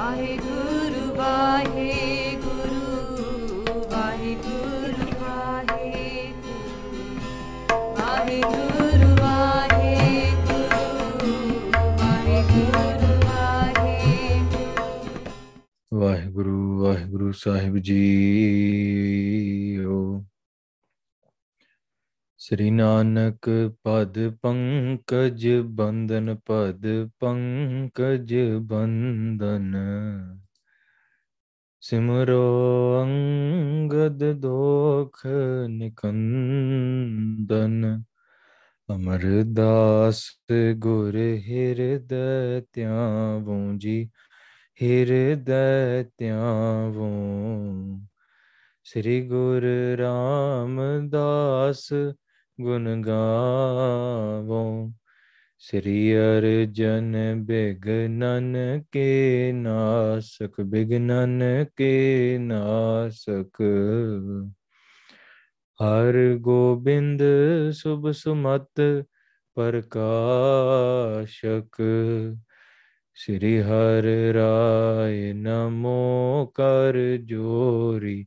ਵਾਹਿਗੁਰੂ ਵਾਹਿਗੁਰੂ ਵਾਹਿਗੁਰੂ ਵਾਹਿਗੁਰੂ ਵਾਹਿਗੁਰੂ ਵਾਹਿਗੁਰੂ ਵਾਹਿਗੁਰੂ ਵਾਹਿਗੁਰੂ ਸਾਹਿਬ ਜੀ ਸ੍ਰੀ ਨਾਨਕ ਪਦ ਪੰਕਜ ਬੰਦਨ ਪਦ ਪੰਕਜ ਬੰਦਨ ਸਿਮਰੋ ਅੰਗਦ ਦੋਖ ਨਿਕੰਦਨ, ਅਮਰਦਾਸ ਗੁਰ ਹਿਰਦੈ ਧਿਆਵੋ ਜੀ, ਹਿਰਦੈ ਧਿਆਵੋ। ਸ੍ਰੀ ਗੁਰ ਰਾਮਦਾਸ ਗੁਣ ਗਾਵੋ। ਸ੍ਰੀ ਅਰਜਨ ਬਿਗਨਨ ਕੇ ਨਾਸਕ ਬਿਗਨਨ ਕੇ ਨਾਸਕ। ਹਰ ਗੋਬਿੰਦ ਸੁਭ ਸੁਮਤ ਪ੍ਰਕਾਸ਼ਕ। ਸ੍ਰੀ ਹਰ ਰਾਏ ਨਮੋ ਕਰ ਜੋਰੀ।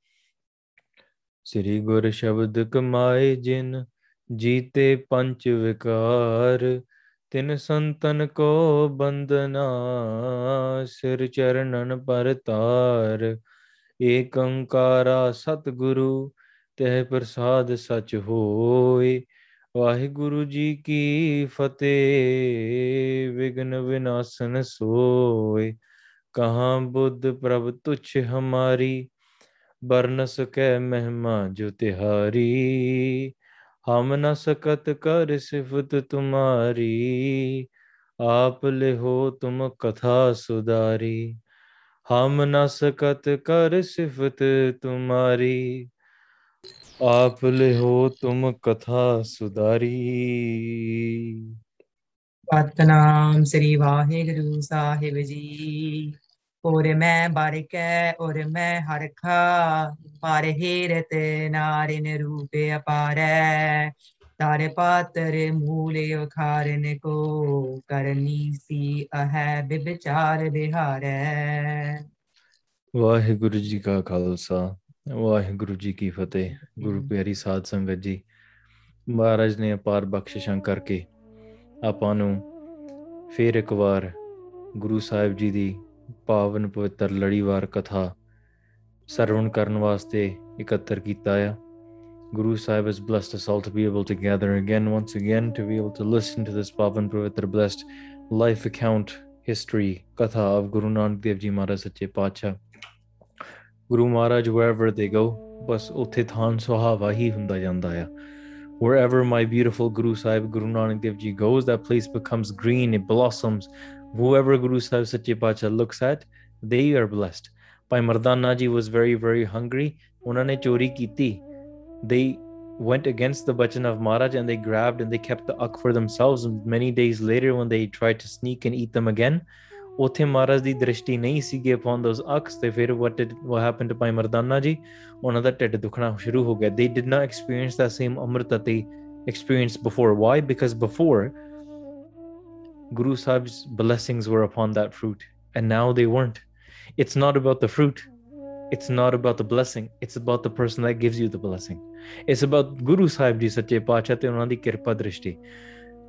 ਸ੍ਰੀ ਗੁਰ ਸ਼ਬਦ ਕਮਾਏ ਜਿਨ ਜੀਤੇ ਪੰਜ ਵਿਕਾਰ, ਤਿਨ ਸੰਤਨ ਕੋ ਬੰਦਨਾ ਸਿਰ ਚਰਨਨ ਪਰ ਤਾਰ। ਏਕ ਓੰਕਾਰਾ ਸਤਿਗੁਰੂ, ਤਹਿ ਪ੍ਰਸਾਦ ਸਚ ਹੋਏ। ਵਾਹਿਗੁਰੂ ਜੀ ਕੀ ਫਤਿਹ ਵਿਗਨ ਵਿਨਾਸ਼ਨ ਸੋਏ। ਕਹਾਂ ਬੁੱਧ ਪ੍ਰਭ ਤੁਛ ਹਮਾਰੀ बर न सके मेहमा जो तिहारी, हम न सकत कर सिफत तुम्हारी। आप ले हो तुम कथा सुधारी, हम न सकत कर सिफत तुम्हारी। आप ले हो तुम कथा सुधारी। सतनाम श्री वाहे गुरु साहिब जी। ਔਰ ਮੈਂ ਬਾਰਿਕੈ ਔਰ ਮੈਂ ਹਰਖਾ ਪਰ ਹੀਰਤ ਨਾਰਿਨ ਰੂਪ ਅਪਾਰੈ। ਤਾਰੇ ਪਾਤਰ ਮੂਲ ਉਖਾਰਨ ਕੋ ਕਰਨੀ ਸੀ ਅਹੈ ਬਿਬਚਾਰ ਬਿਹਾਰੈ। ਵਾਹਿਗੁਰੂ ਜੀ ਕਾ ਖਾਲਸਾ ਵਾਹਿਗੁਰੂ ਜੀ ਕੀ ਫਤਿਹ। ਗੁਰੂ ਪਿਆਰੀ ਸਾਧ ਸੰਗਤ ਜੀ ਮਹਾਰਾਜ ਨੇ ਅਪਾਰ ਬਖਸ਼ਿਸ਼ਾਂ ਕਰਕੇ ਆਪਾਂ ਨੂੰ ਫੇਰ ਇੱਕ ਵਾਰ ਗੁਰੂ ਸਾਹਿਬ ਜੀ ਦੀ ਪਾਵਨ ਪਵਿੱਤਰ ਲੜੀਵਾਰ ਕਥਾ ਸਰਵਣ ਕਰਨ ਵਾਸਤੇ ਇਕੱਤਰ ਕੀਤਾ ਆ Guru Sahib has blessed us all to be able to gather again, once again, to be able to listen to this Pavan Pavitra blessed life account, history, Katha of Guru Nanak Dev Ji Maharaj Sache Pacha. Guru Maharaj, wherever they go, bas ਉੱਥੇ ਥਾਨ ਸੁਹਾਵਾ ਹੀ ਹੁੰਦਾ ਜਾਂਦਾ ਆ Wherever my beautiful Guru Sahib, Guru Nanak Dev Ji goes, that place becomes green, it blossoms. Whoever Guru Sahib Sache Pacha looks at, they are blessed. Bhai Mardana Ji was very, very hungry. ਉਹਨਾਂ ਨੇ ਚੋਰੀ ਕੀਤੀ they went against the bachan of Maharaj and they grabbed and they kept the ak for themselves. And many days later, when they tried to sneak and eat them again, ਉੱਥੇ ਮਹਾਰਾਜ ਦੀ ਦ੍ਰਿਸ਼ਟੀ ਨਹੀਂ ਸੀਗੀ upon those aks ਤੇ ਫਿਰ what did what happened to ਭਾਈ ਮਰਦਾਨਾ ਜੀ ਉਹਨਾਂ ਦਾ ਢਿੱਡ ਦੁਖਣਾ ਸ਼ੁਰੂ ਹੋ ਗਿਆ they did not experience that same amrit that they experienced before why because before Guru Sahib's blessings were upon that fruit and now they weren't it's not about the fruit it's not about the blessing it's about the person that gives you the blessing it's about Guru Sahib ji sache pacha te ਉਹਨਾਂ ਦੀ ਕਿਰਪਾ ਦ੍ਰਿਸ਼ਟੀ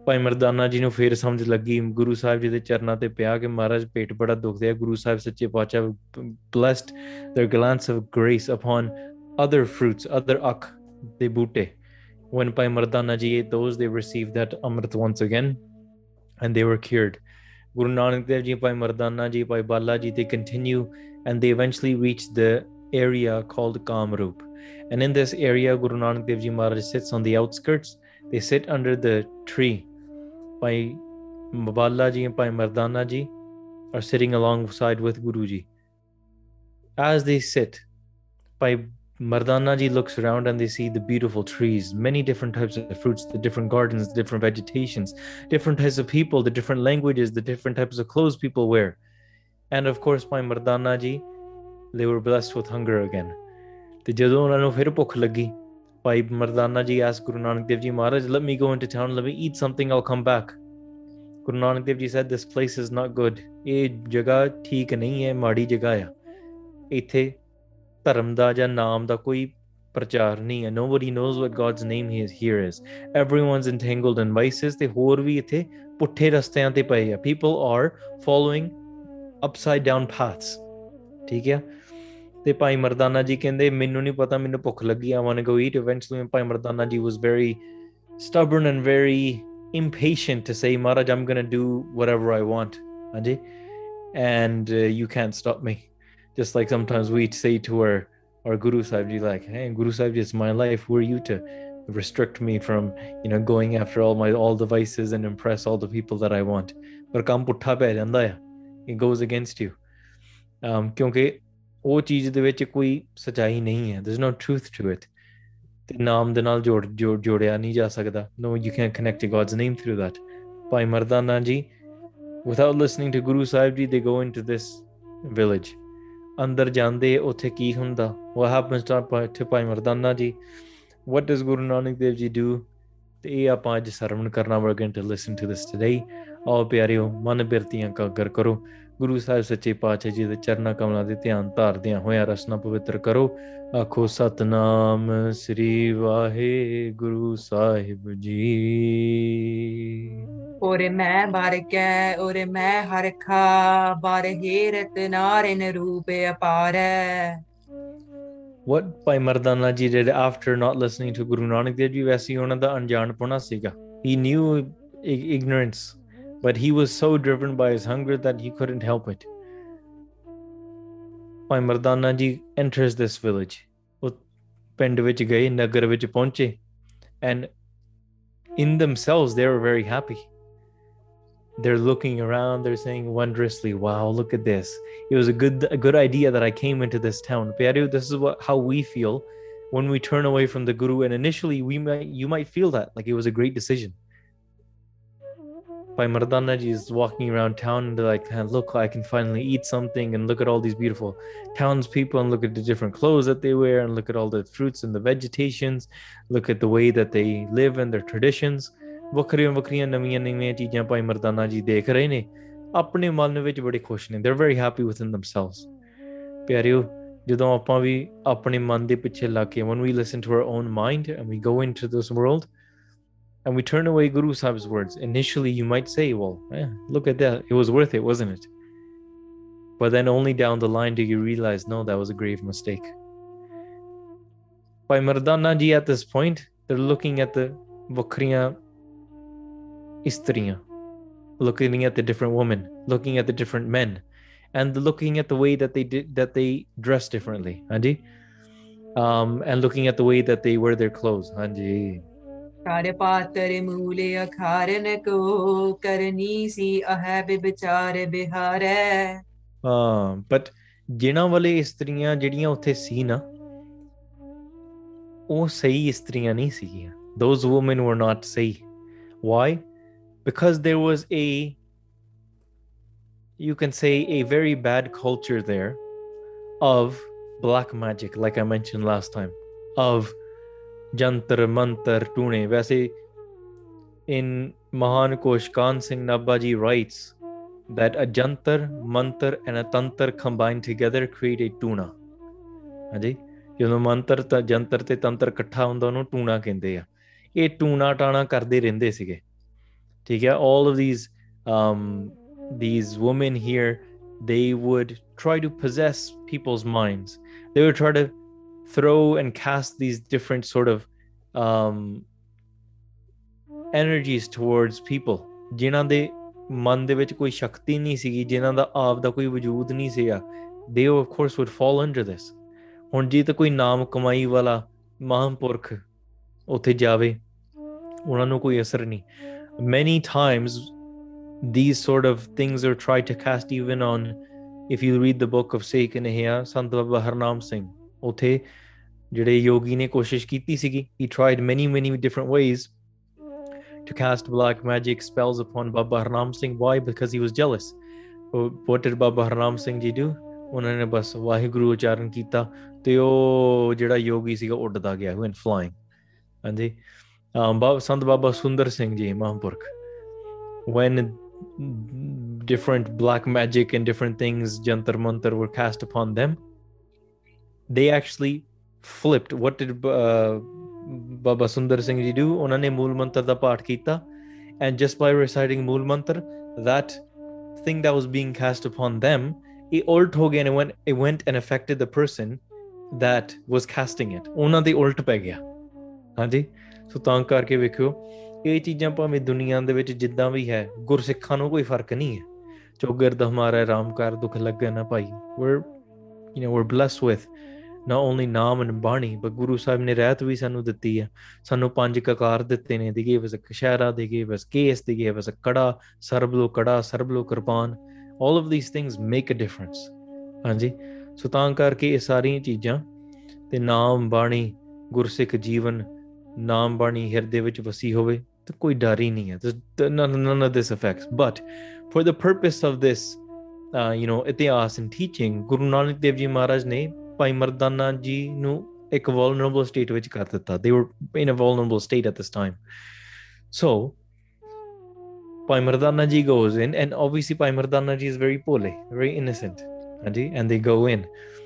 ਭਾਈ ਮਰਦਾਨਾ ਜੀ ਨੂੰ ਫੇਰ ਸਮਝ ਲੱਗੀ ਗੁਰੂ ਸਾਹਿਬ ਜੀ ਦੇ ਚਰਨਾਂ ਤੇ ਪਿਆ ਕਿ ਮਹਾਰਾਜ ਪੇਟ ਬੜਾ ਦੁਖਦਾ ਹੈ ਗੁਰੂ ਸਾਹਿਬ ਸੱਚੇ ਪਾਤਸ਼ਾਹ blessed their glance of grace upon other fruits other ak ਦੇ ਬੂਟੇ when ਭਾਈ ਮਰਦਾਨਾ ਜੀ ate those they received that amrit once again and they were cured Guru Nanak Dev Ji, Bhai Mardana Ji, Bhai Balaji, they continue and they eventually reach the area called Kamrup. And in this area, Guru Nanak Dev Ji Maharaj sits on the outskirts. They sit under the tree. Bhai Balaji and Bhai Mardana Ji are sitting alongside with Guru Ji. As they sit, Bhai Mardanaji looks around and they see the beautiful trees, many different types of fruits, the different gardens, the different vegetations, different types of people, the different languages, the different types of clothes people wear. And of course, Bhai Mardanaji, they were blessed with hunger again. ਤੇ ਜਦੋਂ ਉਹਨਾਂ ਨੂੰ ਫਿਰ ਭੁੱਖ ਲੱਗੀ ਭਾਈ ਮਰਦਾਨਾ ਜੀ ਆਸ Guru Nanak Dev ji Maharaj let me go into town let me eat something I'll come back Guru Nanak Dev ji said this place is not good ਇਹ ਜਗ੍ਹਾ ਠੀਕ ਨਹੀਂ ਹੈ ਮਾੜੀ ਜਗ੍ਹਾ ਆ ਇੱਥੇ ਧਰਮ ਦਾ ਜਾਂ ਨਾਮ ਦਾ ਕੋਈ ਪ੍ਰਚਾਰ ਨਹੀਂ ਹੈ nobody knows what god's name is here is everyone's entangled in vices ਤੇ ਹੋਰ ਵੀ ਇੱਥੇ ਪੁੱਠੇ ਰਸਤਿਆਂ ਤੇ ਪਏ ਆ people are following upside down paths ਠੀਕ ਹੈ ਤੇ ਭਾਈ ਮਰਦਾਨਾ ਜੀ ਕਹਿੰਦੇ ਮੈਨੂੰ ਨਹੀਂ ਪਤਾ ਮੈਨੂੰ ਭੁੱਖ ਲੱਗੀ I want to go eat eventually ਭਾਈ ਮਰਦਾਨਾ ਜੀ was very stubborn and very impatient to say Maharaj I'm going to do whatever I want ਹਾਂਜੀ and uh, you can't stop me Just like sometimes we say to our, our Guru Sahib Ji, like, hey, Guru Sahib Ji, it's my life. Who are you to restrict me from, you know, going after all my all the vices and impress all the people that I want? But it goes against you. Um there's no truth to it. No you can't connect to god's name through that. Bhai Mardana ਜੀ without listening to guru sahib ji they go into this village. ਅੰਦਰ ਜਾਂਦੇ, ਉੱਥੇ ਕੀ ਹੁੰਦਾ? What happens to to ਭਾਈ ਮਰਦਾਨਾ ਜੀ? What does guru nanak dev ji do? ਤੇ ਇਹ ਆਪਾਂ ਅੱਜ ਸਰਵਣ ਕਰਨਾ we're going to listen to this today. ਆਓ ਪਿਆਰਿਓ ਮਨ ਬਿਰਤੀਆਂ ਕਾਗਰ ਕਰੋ। ਗੁਰੂ ਸਾਹਿਬ ਸੱਚੇ ਪਾਤਸ਼ਾਹ ਜੀ ਦੇ ਚਰਨਾਂ ਕਮਲਾਂ ਦੇ ਧਿਆਨ ਧਾਰਦਿਆਂ ਹੋਇਆਂ ਰਸਨਾ ਪਵਿੱਤਰ ਕਰੋ। ਆਖੋ, ਸਤਨਾਮ ਸ੍ਰੀ ਵਾਹਿਗੁਰੂ ਸਾਹਿਬ ਜੀ। ਔਰ ਮੈਂ ਬਾਰਕੈ ਔਰ ਮੈਂ ਹਰਖਾ ਬਾਰ ਹੇਰਤ ਨਾਰਿਨ ਰੂਪ ਅਪਾਰੈ what ਭਾਈ ਮਰਦਾਨਾ ਜੀ did after not listening to Guru Nanak Dev Ji ਵੈਸੇ ਹੀ ਉਹਨਾਂ ਦਾ ਅਣਜਾਣਪੁਣਾ ਸੀਗਾ he knew ig- ignorance but he was so driven by his hunger that he couldn't help it ਭਾਈ ਮਰਦਾਨਾ ਜੀ enters this village ਉਹ ਪਿੰਡ ਵਿੱਚ ਗਏ ਨਗਰ ਵਿੱਚ ਪਹੁੰਚੇ and in themselves they were very happy they're looking around they're saying wondrously wow look at this. It was a good a good idea that i came into this town. Pyareo, this is what how we feel when we turn away from the guru. And initially we might you might feel that like it was a great decision. Bhai Mardana ji is walking around town and they're like "Ah, look i can finally eat something and look at all these beautiful townspeople and look at the different clothes that they wear and look at all the fruits and the vegetations. Look at the way that they live and their traditions ਵੱਖਰੀਆਂ ਵੱਖਰੀਆਂ ਨਵੀਆਂ ਨਵੀਆਂ ਚੀਜ਼ਾਂ ਭਾਈ ਮਰਦਾਨਾ ਜੀ ਦੇਖ ਰਹੇ ਨੇ। ਆਪਣੇ ਮਨ ਵਿੱਚ ਬੜੇ ਖੁਸ਼ ਨੇ। They are very happy with in themselves ਪਿਆਰਿਓ ਜਦੋਂ ਆਪਾਂ ਵੀ ਆਪਣੇ ਮਨ ਦੇ ਪਿੱਛੇ ਲੱਗ ਕੇ when we listen to our own mind and we go into this world and we turn away guru sahib's words initially you might say well eh, look at that. It was worth it wasn't it? But then only down the line do you realize no that was a grave mistake. Bhai Mardana ji at this point they're looking at the vakriya istriyan, looking at the different women, looking at the different men, and looking at the way that they did that they dress differently, Anji. Um, and looking at the way that they wear their clothes, Anji. ਕਰ ਪਾਤਰ ਮੂਲੇ ਅਖਾਰਨ ਕੋ ਕਰਨੀ ਸੀ ਅਹੈ ਵਿਚਾਰ ਬਿਹਾਰੈ Um, but ਜਿਨ੍ਹਾਂ ਵਾਲੇ ਇਸਤਰੀਆਂ ਜਿਹੜੀਆਂ ਉੱਥੇ ਸੀ ਨਾ ਉਹ ਸਹੀ ਇਸਤਰੀਆਂ ਨਹੀਂ ਸੀਗੀਆਂ those women were not ਸਹੀ why Because there was a you can say a very bad culture there of black magic like i mentioned last time of jantar mantar tune वैसे in mahan koshkan singh nabba ji writes that a jantar mantar and a tantar combined together create a tuna ਹਾਂਜੀ ਜਦੋਂ ਮੰਤਰ ਤਾਂ ਜੰਤਰ ਤੇ ਤੰਤਰ ਇਕੱਠਾ ਹੁੰਦਾ ਉਹਨੂੰ ਟੂਣਾ ਕਹਿੰਦੇ ਆ ਇਹ ਟੂਣਾ ਟਾਣਾ ਕਰਦੇ ਰਹਿੰਦੇ ਸੀਗੇ ਠੀਕ ਹੈ all of these um these women here they would try to possess people's minds they would try to throw and cast these different sort of um energies towards people ਜਿਨ੍ਹਾਂ ਦੇ ਮਨ ਦੇ ਵਿੱਚ ਕੋਈ ਸ਼ਕਤੀ ਨਹੀਂ ਸੀਗੀ ਜਿਨ੍ਹਾਂ ਦਾ ਆਪ ਦਾ ਕੋਈ ਵਜੂਦ ਨਹੀਂ ਸੀਗਾ they of course would fall under this ਹੁਣ ਜੀ ਤਾਂ ਕੋਈ ਨਾਮ ਕਮਾਈ ਵਾਲਾ ਮਹਾਂਪੁਰਖ ਉੱਥੇ ਜਾਵੇ ਉਹਨਾਂ ਨੂੰ ਕੋਈ ਅਸਰ ਨਹੀਂ many times these sort of things are tried to cast even on if you read the book of Sikh Nehya ਸੰਤ ਬਾਬਾ ਹਰਨਾਮ ਸਿੰਘ ਉੱਥੇ ਜਿਹੜੇ ਯੋਗੀ ਨੇ ਕੋਸ਼ਿਸ਼ ਕੀਤੀ ਸੀਗੀ he tried many many different ways to cast black magic spells upon Baba Harnam Singh why because he was jealous what did Baba Harnam Singh ji do ਉਹਨਾਂ ਨੇ ਬਸ ਵਾਹਿਗੁਰੂ ਉਚਾਰਨ ਕੀਤਾ ਤੇ ਉਹ ਜਿਹੜਾ ਯੋਗੀ ਸੀਗਾ ਉੱਡਦਾ ਗਿਆ went flying ਹਾਂਜੀ um, Baba, Sant Baba Sundar Singh ji Mahampurkh when different black magic and different things jantar mantar were cast upon them they actually flipped what did uh, Baba Sundar Singh ji do ਉਹਨਾਂ ਨੇ ਮੂਲ ਮੰਤਰ ਦਾ ਪਾਠ ਕੀਤਾ and just by reciting ਮੂਲ ਮੰਤਰ that thing that was being cast upon them it ult ਹੋ ਗਿਆ and it went, it went and affected the person that was casting it ਉਹਨਾਂ ਦੇ ਉਲਟ ਪੈ ਗਿਆ ਹਾਂਜੀ ਸੋ ਤਾਂ ਕਰਕੇ ਵੇਖਿਓ, ਇਹ ਚੀਜ਼ਾਂ ਭਾਵੇਂ ਦੁਨੀਆ ਦੇ ਵਿੱਚ ਜਿੱਦਾਂ ਵੀ ਹੈ, ਗੁਰਸਿੱਖਾਂ ਨੂੰ ਕੋਈ ਫ਼ਰਕ ਨਹੀਂ ਹੈ। ਚੌਗਰ ਦਾ ਹਮਾਰਾ ਰਾਮ ਕਰ ਦੁੱਖ ਲੱਗੇ ਨਾ ਭਾਈ। We're, you know, we're blessed with not only ਨਾਮ and ਬਾਣੀ, but ਗੁਰੂ ਸਾਹਿਬ ਨੇ ਰਹਿਤ ਵੀ ਸਾਨੂੰ ਦਿੱਤੀ ਹੈ। ਸਾਨੂੰ ਪੰਜ ਕਕਾਰ ਦਿੱਤੇ ਨੇ they gave us a kachera they gave us kesh they gave us a ਕੜਾ, ਸਰਬ ਲੋ ਕੜਾ, ਸਰਬ ਲੋ kirpan. All of these things make a difference ਹਾਂਜੀ। ਸੋ ਤਾਂ ਕਰਕੇ ਇਹ ਸਾਰੀਆਂ ਚੀਜ਼ਾਂ, ਤੇ ਨਾਮ, ਬਾਣੀ, ਗੁਰਸਿੱਖ ਜੀਵਨ ਨਾਮ ਬਾਣੀ ਹਿਰਦੇ ਵਿੱਚ ਵਸੀ ਹੋਵੇ ਤਾਂ ਕੋਈ ਡਰ ਹੀ ਨਹੀਂ ਹੈ none, none of this affects but for the purpose of this uh, you know ਇਤਿਹਾਸ and teaching ਗੁਰੂ ਨਾਨਕ ਦੇਵ ਜੀ ਮਹਾਰਾਜ ਨੇ ਭਾਈ ਮਰਦਾਨਾ ਜੀ ਨੂੰ ਇੱਕ vulnerable state ਵਿੱਚ ਕਰ ਦਿੱਤਾ they were in a vulnerable state at this time so ਭਾਈ ਮਰਦਾਨਾ ਜੀ goes in and obviously ਭਾਈ ਮਰਦਾਨਾ ਜੀ is very Bhole very innocent ਹਾਂਜੀ and they go in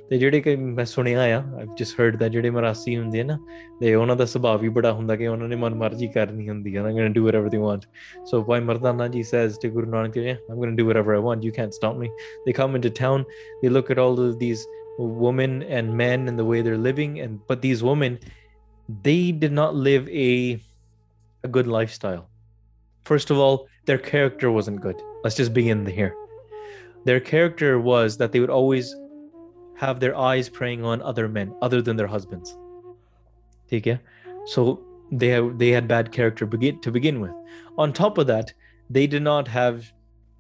ਤੇ ਜਿਹੜੇ ਕਿ ਮੈਂ ਸੁਣਿਆ ਆ ਆਈਵ ਜਸਟ ਹਰਡ that ਜਿਹੜੇ ਮਰਾਸੀ ਹੁੰਦੇ ਆ ਨਾ ਤੇ ਉਹਨਾਂ ਦਾ ਸੁਭਾਅ ਵੀ ਬੜਾ ਹੁੰਦਾ ਕਿ ਉਹਨਾਂ ਨੇ ਮਨਮਰਜ਼ੀ ਕਰਨੀ ਹੁੰਦੀ ਆ I'm going to do whatever they want so ਭਾਈ ਮਰਦਾਨਾ ਜੀ says to Guru Nanak yeah, I'm going to do whatever I want you can't stop me they come into town they look at all of these women and men and the way they're living and but these women they did not live a a good lifestyle first of all their character wasn't good let's just begin here their character was that they would always have their eyes preying on other men other than their husbands okay so they have they had bad character begin to begin with on top of that they did not have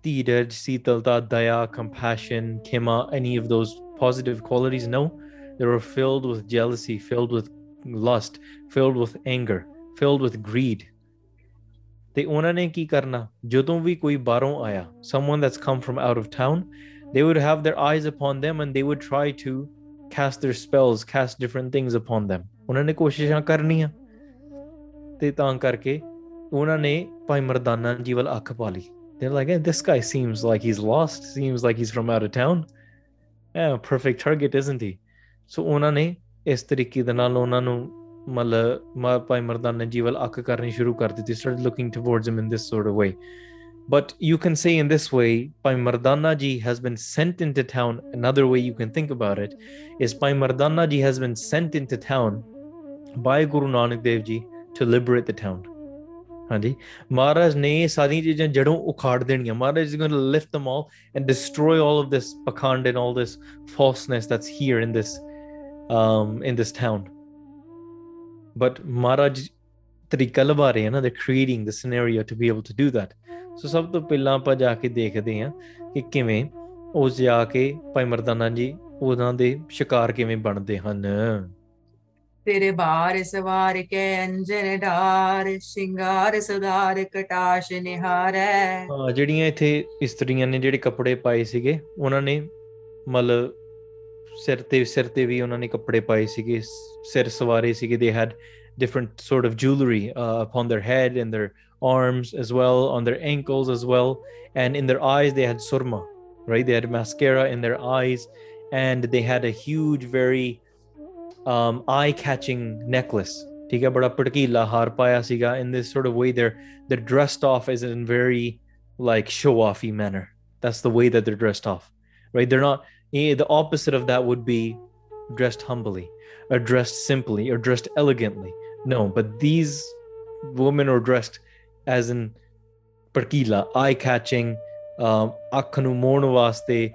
dheeraj sitalta daya compassion kima any of those positive qualities no they were filled with jealousy filled with lust filled with anger filled with greed ਤੇ ਉਹਨਾਂ ਨੇ ਕੀ ਕਰਨਾ ਜਦੋਂ ਵੀ ਕੋਈ ਬਾਹਰੋਂ ਆਇਆ someone that's come from out of town they would have their eyes upon them and they would try to cast their spells cast different things upon them ਉਹਨਾਂ ਨੇ ਕੋਸ਼ਿਸ਼ਾਂ ਕਰਨੀਆਂ ਤੇ ਤਾਂ ਕਰਕੇ ਉਹਨਾਂ ਨੇ ਭਾਈ ਮਰਦਾਨਾ ਜੀ ਵੱਲ ਅੱਖ ਪਾ ਲਈ they're like hey, this guy seems like he's lost seems like he's from out of town yeah perfect target isn't he so ਉਹਨਾਂ ਨੇ ਇਸ ਤਰੀਕੇ ਦੇ ਨਾਲ ਉਹਨਾਂ ਨੂੰ ਮਤਲਬ ਭਾਈ ਮਰਦਾਨਾ ਜੀ ਵੱਲ ਅੱਖ ਕਰਨੀ ਸ਼ੁਰੂ ਕਰ ਦਿੱਤੀ started looking towards him in this sort of way but you can say in this way, Bhai Mardanaji has been sent into town. Another way you can think about it is Bhai Mardanaji has been sent into town by Guru Nanak Dev Ji to liberate the town. ਹਾਂਜੀ ਮਹਾਰਾਜ ਨੇ ਸਾਰੀਆਂ ਚੀਜ਼ਾਂ ਜੜੋਂ ਉਖਾੜ ਦੇਣੀਆਂ ਮਹਾਰਾਜ is going to lift them all and destroy all of this pakhand and all this falseness that's here in this um in this town but maharaj ਤਰੀਕਾ ਲਵਾ ਰਹੇ ਹਨ they're creating the scenario to be able to do that ਸੋ ਸਭ ਤੋਂ ਪਹਿਲਾਂ ਆਪਾਂ ਜਾ ਕੇ ਦੇਖਦੇ ਹਾਂ ਕਿ ਕਿਵੇਂ ਉਹ ਜਾ ਕੇ ਭਾਈ ਮਰਦਾਨਾ ਜੀ ਉਹਨਾਂ ਦੇ ਸ਼ਿਕਾਰ ਕਿਵੇਂ ਬਣਦੇ ਹਨ। ਤੇਰੇ ਬਾਰ ਸਵਾਰ ਕੇ ਅੰਜਨ ਡਾਰ ਸ਼ਿੰਗਾਰ ਸਦਾਰ ਕਟਾਸ਼ ਨਿਹਾਰੈ। ਹਾਂ ਜਿਹੜੀਆਂ ਇੱਥੇ ਇਸਤਰੀਆਂ ਨੇ ਜਿਹੜੇ ਕੱਪੜੇ ਪਾਏ ਸੀਗੇ ਉਹਨਾਂ ਨੇ ਮਤਲਬ ਸਿਰ ਤੇ ਸਿਰ ਤੇ ਵੀ ਉਹਨਾਂ ਨੇ ਕੱਪੜੇ ਪਾਏ ਸੀਗੇ ਸਿਰ ਸਵਾਰੇ ਸੀਗੇ they had different sort of jewelry uh, upon their head and their arms as well on their ankles as well and in their eyes they had surma right they had mascara in their eyes and they had a huge very um, eye-catching necklace ਠੀਕ ਹੈ ਬੜਾ ਭੜਕੀਲਾ ਹਾਰ ਪਾਇਆ ਸੀਗਾ in this sort of way they're they're dressed off as in very like show offy manner that's the way that they're dressed off right they're not eh, the opposite of that would be dressed humbly or dressed simply or dressed elegantly no but these women are dressed as in ਭੜਕੀਲਾ eye catching um ਅੱਖ ਨੂੰ ਮੋਹਣ ਵਾਸਤੇ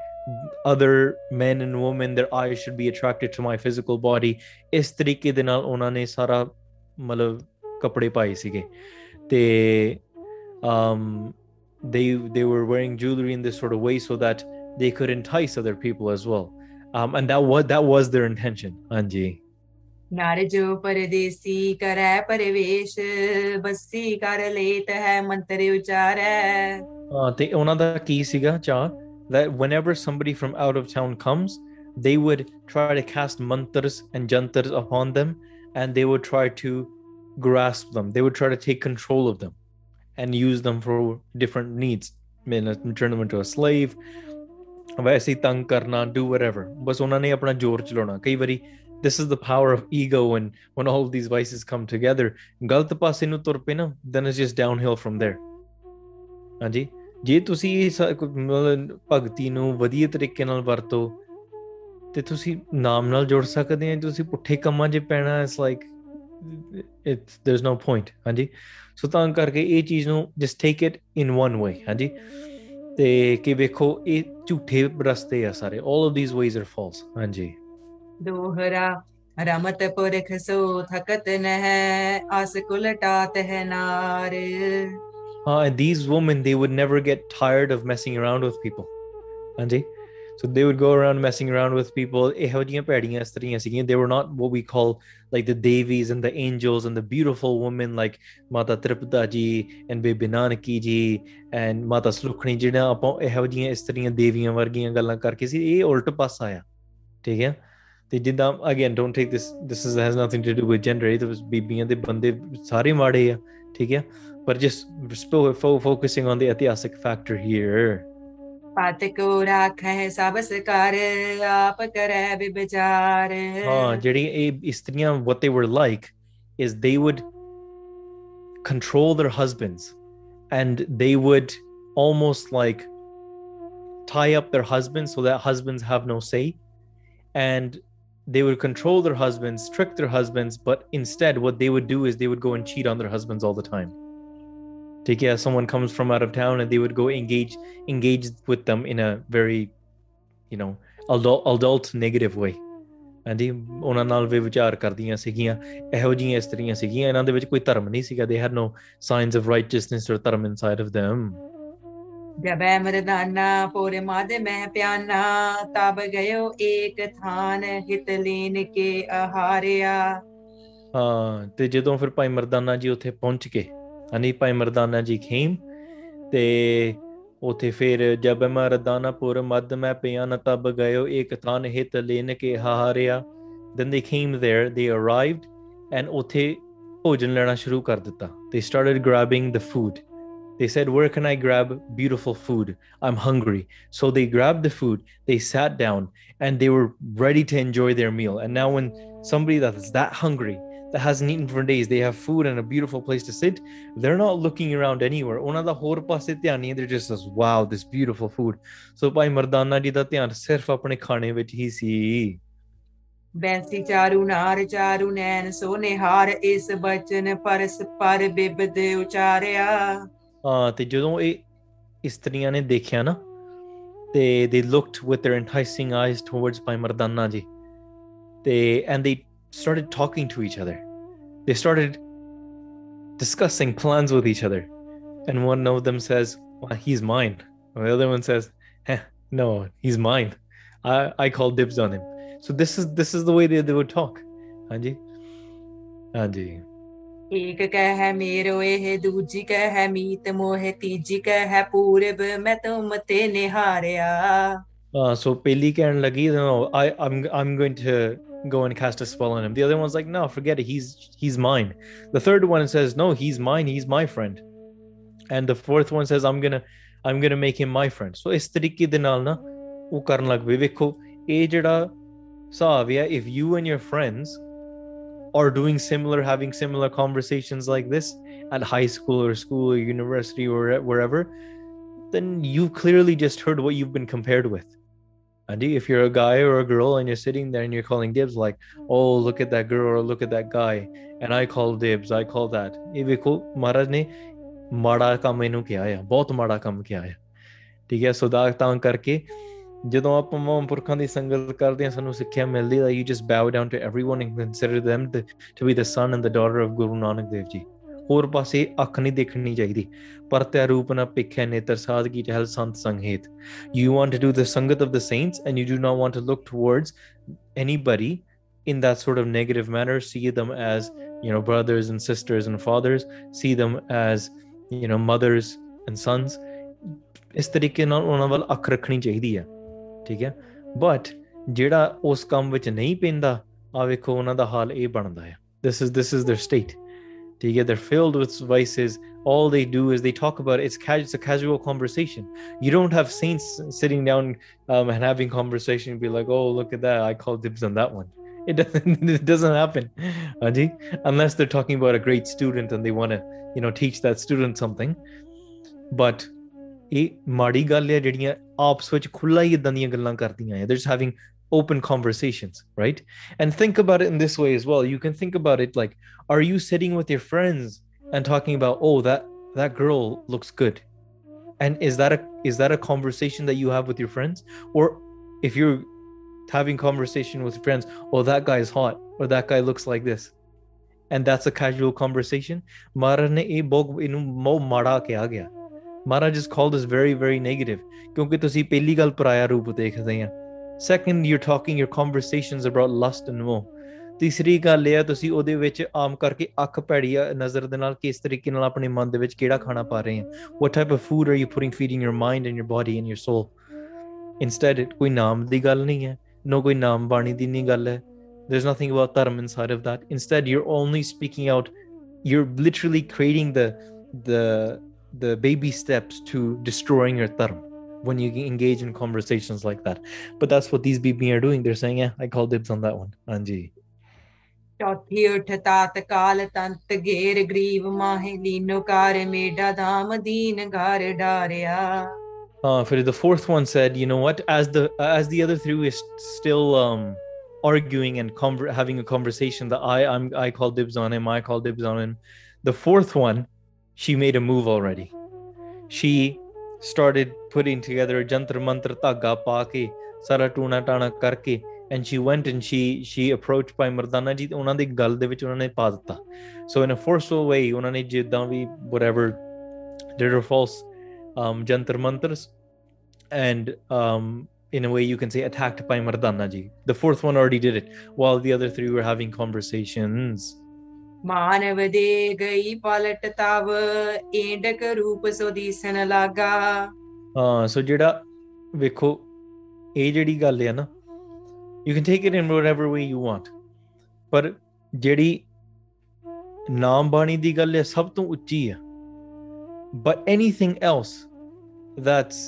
other men and women their eyes should be attracted to my physical body ਇਸ ਤਰੀਕੇ ਦੇ ਨਾਲ ਉਹਨਾਂ ਨੇ ਸਾਰਾ ਮਤਲਬ ਕੱਪੜੇ ਪਾਏ ਸੀਗੇ ਤੇ um they they were wearing jewelry in this sort of way so that they could entice other people as well um and that was that was their intention ਹਾਂਜੀ ਨਰ ਜੋ ਪਰਦੇਸੀ ਕਰੈ ਪਰਵੇਸ਼ ਬਸੀ ਕਰ ਲੇਤ ਹੈ ਮੰਤਰ ਉਚਾਰੈ uh, ਤੇ ਉਹਨਾਂ ਦਾ ਕੀ ਸੀਗਾ ਚਾਹ that whenever somebody from out of town comes they would try to cast mantras and jantars upon them and they would try to grasp them they would try to take control of them and use them for different needs I mean, turn them into a slave ਵੈਸੇ ਹੀ ਤੰਗ ਕਰਨਾ do whatever ਬਸ ਉਹਨਾਂ ਨੇ ਆਪਣਾ ਜ਼ੋਰ ਚਲਾਉਣਾ ਕਈ ਵਾਰੀ this is the power of ego when when all of these vices come together. ਗਲਤ ਪਾਸੇ ਨੂੰ ਤੁਰ ਪਏ ਨਾ, then it's just downhill from there. ਹਾਂਜੀ? ਜੇ ਤੁਸੀਂ ਇਸ ਭਗਤੀ ਨੂੰ ਵਧੀਆ ਤਰੀਕੇ ਨਾਲ ਵਰਤੋ, ਤੇ ਤੁਸੀਂ ਨਾਮ ਨਾਲ ਜੁੜ ਸਕਦੇ ਆ ਤੁਸੀਂ ਪੁੱਠੇ ਕੰਮਾਂ 'ਚ ਪੈਣਾ ਇਸ like it's there is no point ਹਾਂਜੀ? ਸੋ ਤਾਂ ਕਰਕੇ ਇਹ ਚੀਜ਼ ਨੂੰ just take it in one way ਹਾਂਜੀ? ਤੇ ਕਿ ਵੇਖੋ, ਇਹ ਝੂਠੇ ਰਸਤੇ ਆ ਸਾਰੇ 올 of these ways are false ਹਾਂਜੀ? दोहरा। रमत पुरख सो थकत न है आस कुलटात है नार। Uh, and these women they would never get tired of messing around with people. ਹਾਂਜੀ so they would go around messing around with people. they were not what we call like the devis and the angels and the beautiful women like mata tripta ji and Bebe Nanaki ji and Mata Sulakhni ਜਿਹੜਾ ਆਪਾਂ ਇਹੋ ਜੀਆਂ ਇਸਤਰੀਆਂ ਦੇਵੀਆਂ ਵਰਗੀਆਂ ਗੱਲਾਂ ਕਰਕੇ ਸੀ ਇਹ ਉਲਟ ਪਾਸਾ ਆ ਠੀਕ ਹੈ ਤੇ ਜਿੱਦਾਂ again don't take this this is has nothing to do with gender ਇਹ ਤਾਂ ਬਸ ਬੀਬੀਆਂ ਦੇ ਬੰਦੇ ਸਾਰੇ ਮਾੜੇ ਆ ਠੀਕ ਹੈ but just still fo- focusing on the etiasic factor here. ਪਤ ਕੋ ਰਾਖੈ ਸਭ ਸਕਾਰ ਆਪ ਕਰੈ ਵਿਚਾਰ ਹਾਂ ਜਿਹੜੀ ਇਹ ਇਸਤਰੀਆਂ what they were like is they would control their husbands and they would almost like tie up their husbands so that husbands have no say and they would control their husbands trick their husbands but instead what they would do is they would go and cheat on their husbands all the time take care someone comes from out of town and they would go engage engage with them in a very you know adult, adult negative way ਹਾਂਜੀ ਉਹਨਾਂ ਨਾਲ ਵੀ ਵਿਚਾਰ ਕਰਦੀਆਂ ਸੀਗੀਆਂ ਇਹੋ ਜਿਹੀਆਂ ਇਸਤਰੀਆਂ ਸੀਗੀਆਂ ਇਹਨਾਂ ਦੇ ਵਿੱਚ ਕੋਈ ਧਰਮ ਨਹੀਂ ਸੀਗਾ they had no signs of righteousness or ਧਰਮ ਇਨਸਾਈਡ ਆਫ them ਜਬੈ ਮਰਦਾਨਾ ਪੋਰ ਮਾਦ ਮਹਿ ਪਿਆਨਾ, ਤਬ ਗਇਓ ਏਕ ਥਾਨ ਹਿਤ ਲੀਨ ਕੇ ਆਹਾਰਿਆ। ਹਾਂ, ਤੇ ਜਦੋਂ ਫਿਰ ਭਾਈ ਮਰਦਾਨਾ ਜੀ ਉੱਥੇ ਪਹੁੰਚ ਕੇ ਹਾਂਜੀ ਭਾਈ ਮਰਦਾਨਾ ਜੀ ਖੇਮ, ਤੇ ਉਥੇ ਫਿਰ ਜਬ ਮਰਦਾਨਾਪੁਰ ਮਦ ਮੈਂ ਪਿਆਨ, ਤਬ ਗਇਓ ਇੱਕ ਥਾਨ ਹਿਤ ਲੈਨ ਕੇ ਹਾਰਿਆ then they came there, they arrived, and ਉਥੇ ਭੋਜਨ ਲੈਣਾ ਸ਼ੁਰੂ ਕਰ ਦਿੱਤਾ, they started grabbing the food They said, Where can I grab beautiful food? I'm hungry. So they grabbed the food, they sat down, and they were ready to enjoy their meal. And now, when somebody that's that hungry, that hasn't eaten for days, they have food and a beautiful place to sit. They're not looking around anywhere. ਉਹਨਾਂ ਦਾ ਹੋਰ they're just as wow this beautiful food. So Bhai Mardana ਜੀ Tian, ਧਿਆਨ ਸਿਰਫ ਆਪਣੇ ਖਾਣੇ ਵਿੱਚ ਹੀ ਬੈਂਸੀ ਚਾਰੂ ਨਾਰ ਚਾਰੂ ਨੈਣ ਸੋਨੇ ਹਾਰ ਇਸ ਬਚਨ ਪਰਸ ਪਰ ਬਿਬਦ ਉਚਾਰਿਆ ਤੇ ਜਦੋਂ ਇਹ ਇਸਤਰੀਆਂ ਨੇ ਦੇਖਿਆ ਨਾ ਤੇ they looked with their enticing eyes towards ਭਾਈ ਮਰਦਾਨਾ ਜੀ ਤੇ and they started talking to each other they started discussing plans with each other and one of them says well, he's mine and the other one says eh, no he's mine i i call dibs on him so this is this is the way they, they would talk ਹਾਂਜੀ ਹਾਂਜੀ ਏਕ ਕਹਿ ਹੈ ਮੇਰੋ ਇਹ ਦੂਜੀ ਕਹਿ ਹੈ ਮੀਤ ਮੋਹ ਤੀਜੀ ਕਹਿ ਹੈ ਪੂਰਬ ਮੈਂ ਤੁਮ ਤੇ ਨਿਹਾਰਿਆ Uh, so Peli ਕਹਿਣ ਲੱਗੀ, no, I, I'm I'm going to go and cast a spell on him. The other one's like, no, forget it. He's he's mine. The third one says, no, he's mine. He's my friend. And the fourth one says, I'm gonna I'm gonna make him my friend. So ਇਸ ਤਰੀਕੇ ਦੇ ਨਾਲ ਨਾ ਉਹ ਕਰਨ ਲੱਗ ਪਏ ਵੇਖੋ ਇਹ ਜਿਹੜਾ ਹਿਸਾਬ ਆ if you and your friends or doing similar having similar conversations like this at high school or school or university or wherever then you clearly just heard what you've been compared with. Andy, if you're a guy or a girl and you're sitting there and you're calling dibs like, oh, look at that girl or look at that guy, and I call dibs, I call that. ये देखो महाराज ने माड़ा काम इन्हों किया है बहुत माड़ा काम किया है ठीक ਜਦੋਂ ਆਪਾਂ ਮਹਾਂਪੁਰਖਾਂ ਦੀ ਸੰਗਤ ਕਰਦੇ ਹਾਂ ਸਾਨੂੰ ਸਿੱਖਿਆ ਮਿਲਦੀ ਹੈ you just bow down to everyone and consider them to be the son and the daughter of Guru Nanak Dev ji ਹੋਰ ਪਾਸੇ ਅੱਖ ਨਹੀਂ ਦੇਖਣੀ ਚਾਹੀਦੀ ਪਰ ਤੇ ਰੂਪ ਨਾ ਪਿਖੇ ਨੇਤਰ ਸਾਧਗੀ ਟਹਿਲ ਸੰਤ ਸੰਗੀਤ you want to do the sangat of the saints and you do not want to look towards anybody in that sort of negative manner see them as you know brothers and sisters and fathers see them as you know mothers and sons ਇਸ ਤਰੀਕੇ ਨਾਲ ਉਹਨਾਂ ਵੱਲ ਅੱਖ ਰੱਖਣੀ ਚਾਹੀਦੀ ਹੈ ਠੀਕ ਹੈ ਬਟ ਜਿਹੜਾ ਉਸ ਕੰਮ ਵਿੱਚ ਨਹੀਂ ਪੈਂਦਾ ਆ ਵੇਖੋ ਉਹਨਾਂ ਦਾ ਹਾਲ ਇਹ ਬਣਦਾ ਹੈ this is this is their state ਠੀਕ ਹੈ they're filled with vices all they do is they talk about it's, it's a casual conversation you don't have saints sitting down um, and having conversation and be like oh look at that i call dibs on that one it doesn't it doesn't happen Aji, unless they're talking about a great student and they want to you know teach that student something but ਇਹ ਮਾੜੀ ਗੱਲ ਹੈ ਜਿਹੜੀਆਂ ਆਪਸ ਵਿੱਚ ਖੁੱਲਾ ਹੀ ਇਦਾਂ ਦੀਆਂ ਗੱਲਾਂ ਕਰਦੀਆਂ ਆ they're just having open conversations right and think about it in this way as well you can think about it like are you sitting with your friends and talking about oh that that girl looks good and is that a is that a conversation that you have with your friends or if you're having conversation with friends oh that guy is hot or that guy looks like this and that's a casual conversation ਮਹਾਰਾਜ ਨੇ ਇਹ ਬਹੁਤ ਇਹਨੂੰ ਬਹੁਤ ਮਾੜਾ ਕਿਹਾ ਗਿਆ ਮਹਾਰਾਜ is called as very very negative ਕਿਉਂਕਿ ਤੁਸੀਂ ਪਹਿਲੀ ਗੱਲ ਪਰਾਇਆ ਰੂਪ ਦੇਖਦੇ ਆ second you're talking your conversations about lust and more ਤੀਸਰੀ ਗੱਲ ਇਹ ਆ ਤੁਸੀਂ ਉਹਦੇ ਵਿੱਚ ਆਮ ਕਰਕੇ ਅੱਖ ਭੈੜੀ ਨਜ਼ਰ ਦੇ ਨਾਲ ਕਿਸ ਤਰੀਕੇ ਨਾਲ ਆਪਣੇ ਮਨ ਦੇ ਵਿੱਚ ਕਿਹੜਾ ਖਾਣਾ ਪਾ ਰਹੇ ਆ what type of food are you putting feeding your mind and your body and your soul instead ਕੋਈ ਨਾਮ ਦੀ ਗੱਲ ਨਹੀਂ ਹੈ no ਕੋਈ ਨਾਮ ਬਾਣੀ ਦੀ ਨਹੀਂ ਗੱਲ ਹੈ there's nothing about dharma inside of that instead you're only speaking out you're literally creating the the the baby steps to destroying your dharma when you engage in conversations like that but that's what these BB are doing they're saying yeah I call dibs on that one Anji ਚੌਥੀ ਉਠ ਤਾਤ ਕਾਲ ਤੰਤ ਗੇਰ ਗਰੀਵ ਮਾਹੇ ਲੀਨੋ ਕਾਰ ਮੇਡਾ ਧਾਮ ਦੀਨ ਘਰ ਡਾਰਿਆ uh for the fourth one said you know what as the as the other three is still um arguing and conver- having a conversation that I I'm I call dibs on him I call dibs on him the fourth one she made a move already. She started putting together a jantar mantra taga paake sara tuna tana karke and she went and she she approached Bhai Mardana ji ਉਹਨਾਂ ਦੀ ਗੱਲ ਦੇ ਵਿੱਚ so in a forceful way ਉਹਨਾਂ ਨੇ ਜਿੱਦਾਂ ਵੀ whatever did or false um jantar mantras and um in a way you can say attacked Bhai Mardana ji. The fourth one already did it while the other three were having conversations. ਮਾਨਵ ਦੇ ਗਈ ਪਲਟ ਤਵ ਏਂਡਕ ਰੂਪ ਸੋ ਦੀਸਨ ਲਾਗਾ ਹਾਂ ਸੋ ਜਿਹੜਾ ਵੇਖੋ ਇਹ ਜਿਹੜੀ ਗੱਲ ਹੈ ਨਾ you can take it in whatever way you want ਪਰ ਜਿਹੜੀ ਨਾਮ ਬਾਣੀ ਦੀ ਗੱਲ ਹੈ ਸਭ ਤੋਂ ਉੱਚੀ ਹੈ but anything else that's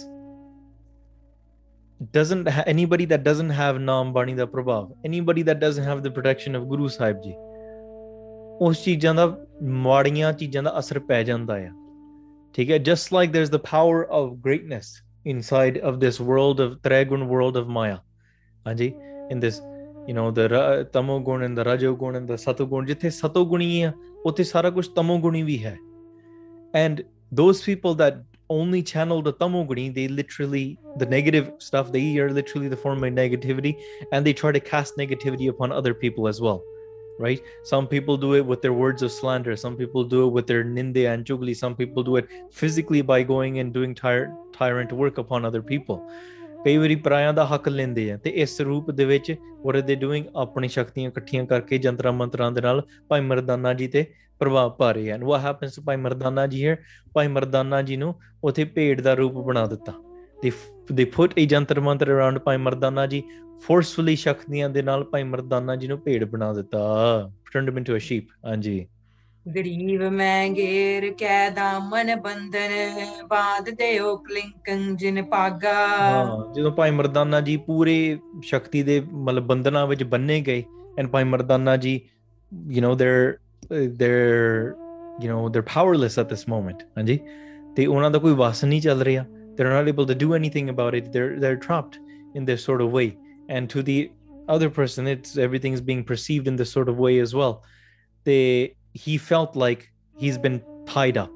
doesn't ha- anybody that doesn't have naam bani da prabhav anybody that doesn't have the protection of guru Sahib ji ਉਸ ਚੀਜ਼ਾਂ ਦਾ ਮਾੜੀਆਂ ਚੀਜ਼ਾਂ ਦਾ ਅਸਰ ਪੈ ਜਾਂਦਾ ਹੈ ਠੀਕ ਹੈ just like there's the power of greatness inside of this world of trigun world of maya ਹਾਂਜੀ in this you know the ra- tamo gun and the rajo gun and the sato gun ਜਿੱਥੇ ਸਤੋ ਗੁਣੀ ਆ ਉੱਥੇ ਸਾਰਾ ਕੁਝ ਤਮੋ ਗੁਣੀ ਵੀ ਹੈ and those people that only channel the tamoguni they literally the negative stuff they are literally the form of negativity and they try to cast negativity upon other people as well Right some people do it with their words of slander some people do it with their ninde and jugli some people do it physically by going and doing tyr- tyrant work upon other people ਕਈ ਵਾਰੀ ਪਰਾਇਆਂ ਦਾ ਹੱਕ ਲੈਂਦੇ ਆ ਤੇ ਇਸ ਰੂਪ ਦੇ ਵਿੱਚ what are they doing ਆਪਣੀ ਸ਼ਕਤੀਆਂ ਇਕੱਠੀਆਂ ਕਰਕੇ ਜੰਤਰਾਂ ਮੰਤਰਾਂ ਦੇ ਨਾਲ ਭਾਈ ਮਰਦਾਨਾ ਜੀ ਤੇ ਪ੍ਰਭਾਵ ਪਾ ਰਹੇ ਹਨ what happens to ਭਾਈ ਮਰਦਾਨਾ ਜੀ here ਭਾਈ ਮਰਦਾਨਾ ਜੀ ਨੂੰ ਉਥੇ ਭੇਡ ਦਾ ਰੂਪ ਬਣਾ ਦਿੱਤਾ they they put a Jantar Mantar around ਭਾਈ ਮਰਦਾਨਾ ਜੀ forcefully ਸ਼ਕਤੀਆਂ ਦੇ ਨਾਲ ਭਾਈ ਮਰਦਾਨਾ ਜੀ ਨੂੰ ਭੇਡ ਬਣਾ ਦਿੱਤਾ। Turned him into a sheep ਹਾਂਜੀ। ਗਰੀਬ ਮੈਂ ਗੇਰ ਕੈ ਦਾਮਨ ਬੰਧਨ ਬਾਦ ਦਿਓ ਕਲਿੰਕੰ ਜਿਨ ਪਾਗਾ ਹਾਂ ਜਦੋਂ ਭਾਈ ਮਰਦਾਨਾ ਜੀ ਪੂਰੇ ਸ਼ਕਤੀ ਦੇ ਮਤਲਬ ਬੰਧਨਾਂ ਵਿੱਚ ਬੰਨੇ ਗਏ ਐਂਡ ਭਾਈ ਮਰਦਾਨਾ ਜੀ you know they're uh, they're you know they're powerless at this moment ਹਾਂਜੀ। ਤੇ ਉਹਨਾਂ ਦਾ ਕੋਈ ਵਸ ਨਹੀਂ ਚੱਲ ਰਿਹਾ। they're not able to do anything about it. They're they're trapped in this sort of way. And to the other person it's everything's being perceived in this sort of way as well. They he felt like he's been tied up.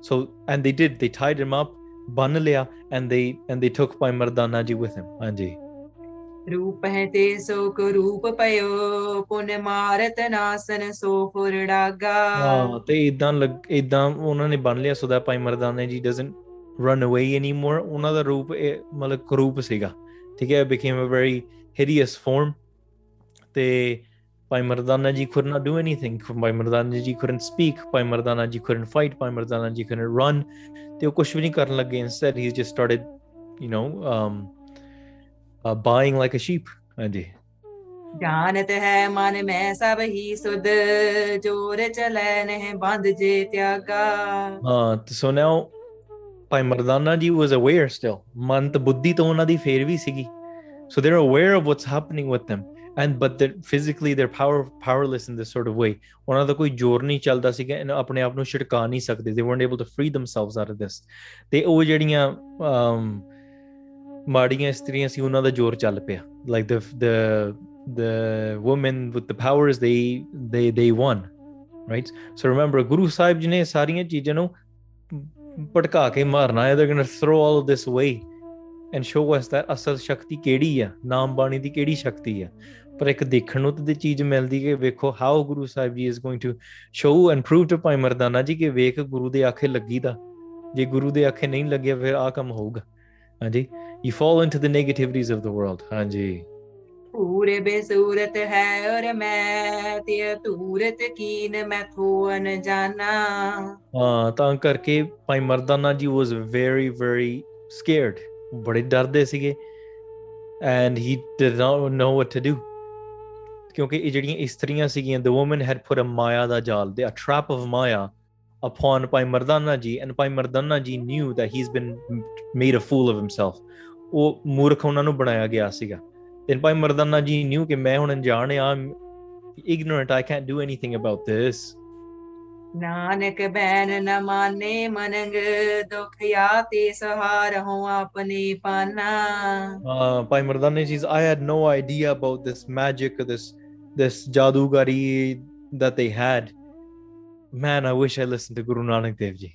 So and they did. They tied him up banalea and they and they took Bhai Mardanaji with him. Anji. रूप है ते सो को रूप पयो पुन मारत नासन सो फुरडागा ਤੇ ਇਦਾਂ ਲੱਗ ਇਦਾਂ ਉਹਨਾਂ ਨੇ ਬੰਨ ਲਿਆ ਸੋ ਦਾ ਭਾਈ ਮਰਦਾਨਾ ਰਨ ਅਵੇ ਐਨੀਮੋਰ ਉਹਨਾਂ ਦਾ ਰੂਪ ਇਹ ਮਤਲਬ ਕਰੂਪ ਸੀਗਾ ਠੀਕ ਹੈ became a very hideous form ਤੇ ਭਾਈ ਮਰਦਾਨਾ ਜੀ could not do anything ਭਾਈ ਮਰਦਾਨਾ ਜੀ couldn't speak ਭਾਈ ਮਰਦਾਨਾ ਜੀ couldn't fight ਭਾਈ ਮਰਦਾਨਾ ਜੀ couldn't run ਤੇ ਉਹ ਕੁਝ ਵੀ ਨਹੀਂ ਕਰਨ ਲੱਗੇ instead he just started you know um uh, buying like a sheep ਹਾਂਜੀ ਜਾਣਤ ਹੈ ਮਨ ਮੈਂ ਸਭ ਹੀ ਸੁਧ ਜੋਰ ਚਲੈ ਨਹਿ ਬੰਦ ਜੇ ਤਿਆਗਾ ਹਾਂ ਤੇ ਸੋ ਨਾਓ ਭਾਈ ਮਰਦਾਨਾ ਜੀ ਵਾਸ ਅਵੇਅਰ ਸਟਿਲ ਮਨ ਤੇ ਬੁੱਧੀ ਤਾਂ ਉਹਨਾਂ ਦੀ ਫੇਰ ਵੀ ਸੀਗੀ so they're aware of what's happening with them and but they're physically they're power powerless in this sort of way ਉਹਨਾਂ ਦਾ ਕੋਈ ਜ਼ੋਰ ਨਹੀਂ ਚੱਲਦਾ ਸੀਗਾ ਇਹਨਾਂ ਆਪਣੇ ਆਪ ਨੂੰ ਛਿੜਕਾ ਨਹੀਂ ਸਕਦੇ they weren't able to free themselves out of this ਤੇ ਉਹ ਜਿਹੜੀਆਂ um ਮਾੜੀਆਂ ਇਸਤਰੀਆਂ ਸੀ ਉਹਨਾਂ ਦਾ ਜ਼ੋਰ ਚੱਲ ਪਿਆ like the the the women with the powers they they they won right so remember guru sahib ji ਨੇ ਸਾਰੀਆਂ ਚੀਜ਼ਾਂ ਨੂੰ ਭਟਕਾ ਕੇ ਮਾਰਨਾ ਹੈ they going to throw all this way and show us that ਅਸਲ ਸ਼ਕਤੀ ਕਿਹੜੀ ਆ ਨਾਮ ਬਾਣੀ ਦੀ ਕਿਹੜੀ ਸ਼ਕਤੀ ਆ ਪਰ ਇੱਕ ਦੇਖਣ ਨੂੰ ਤੇ ਚੀਜ਼ ਮਿਲਦੀ ਕਿ ਵੇਖੋ how Guru Sahib ji is going to show and prove to Bhai Mardana ji ਕਿ ਵੇਖ ਗੁਰੂ ਦੇ ਆਖੇ ਲੱਗੀ ਦਾ ਜੇ ਗੁਰੂ ਦੇ ਆਖੇ ਨਹੀਂ ਲੱਗਿਆ ਫਿਰ ਆ ਕੰਮ ਹੋਊਗਾ ਹਾਂਜੀ you fall into the negativities of the world ਹਾਂਜੀ ਪੂਰੇ ਬੇਸੂਰਤ ਹੈ ਔਰ ਮੈਂ ਤੇ ਤੂਰਤ ਕੀਨ ਮੈਂ ਥੋਨ ਜਾਣਾ ਹਾਂ ਤਾਂ ਕਰਕੇ ਭਾਈ Mardana ji was very very scared ਬੜੇ ਡਰਦੇ ਸੀਗੇ and he did not know what to do ਕਿਉਂਕਿ ਇਹ ਜਿਹੜੀਆਂ ਇਸਤਰੀਆਂ ਸੀਗੀਆਂ ਦ ਔਮਨ ਹੈਡ ਪੁਟ ਅ ਮਾਇਆ ਦਾ ਜਾਲ the a trap of maya upon Bhai Mardana ji and Bhai Mardana ji knew that he's been made a fool of himself ਉਹ ਮੂਰਖ ਉਹਨਾਂ ਨੂੰ ਬਣਾਇਆ ਗਿਆ ਸੀਗਾ And Bhai Mardana ji knew that main hun I'm ignorant, I can't do anything about this. Nanak ban ਨ ਮਾਨੇ ਮਨੰਗ ਦੁਖ ਯਾਤੇ ਸਹਾਰ ਹੋ ਆਪਣੇ ਪਾਨਾ। ਹਾਂ Bhai ਮਰਦਾਨੇ ji I had no idea about this magic that they had. Man i wish i listened to guru nanak dev ji.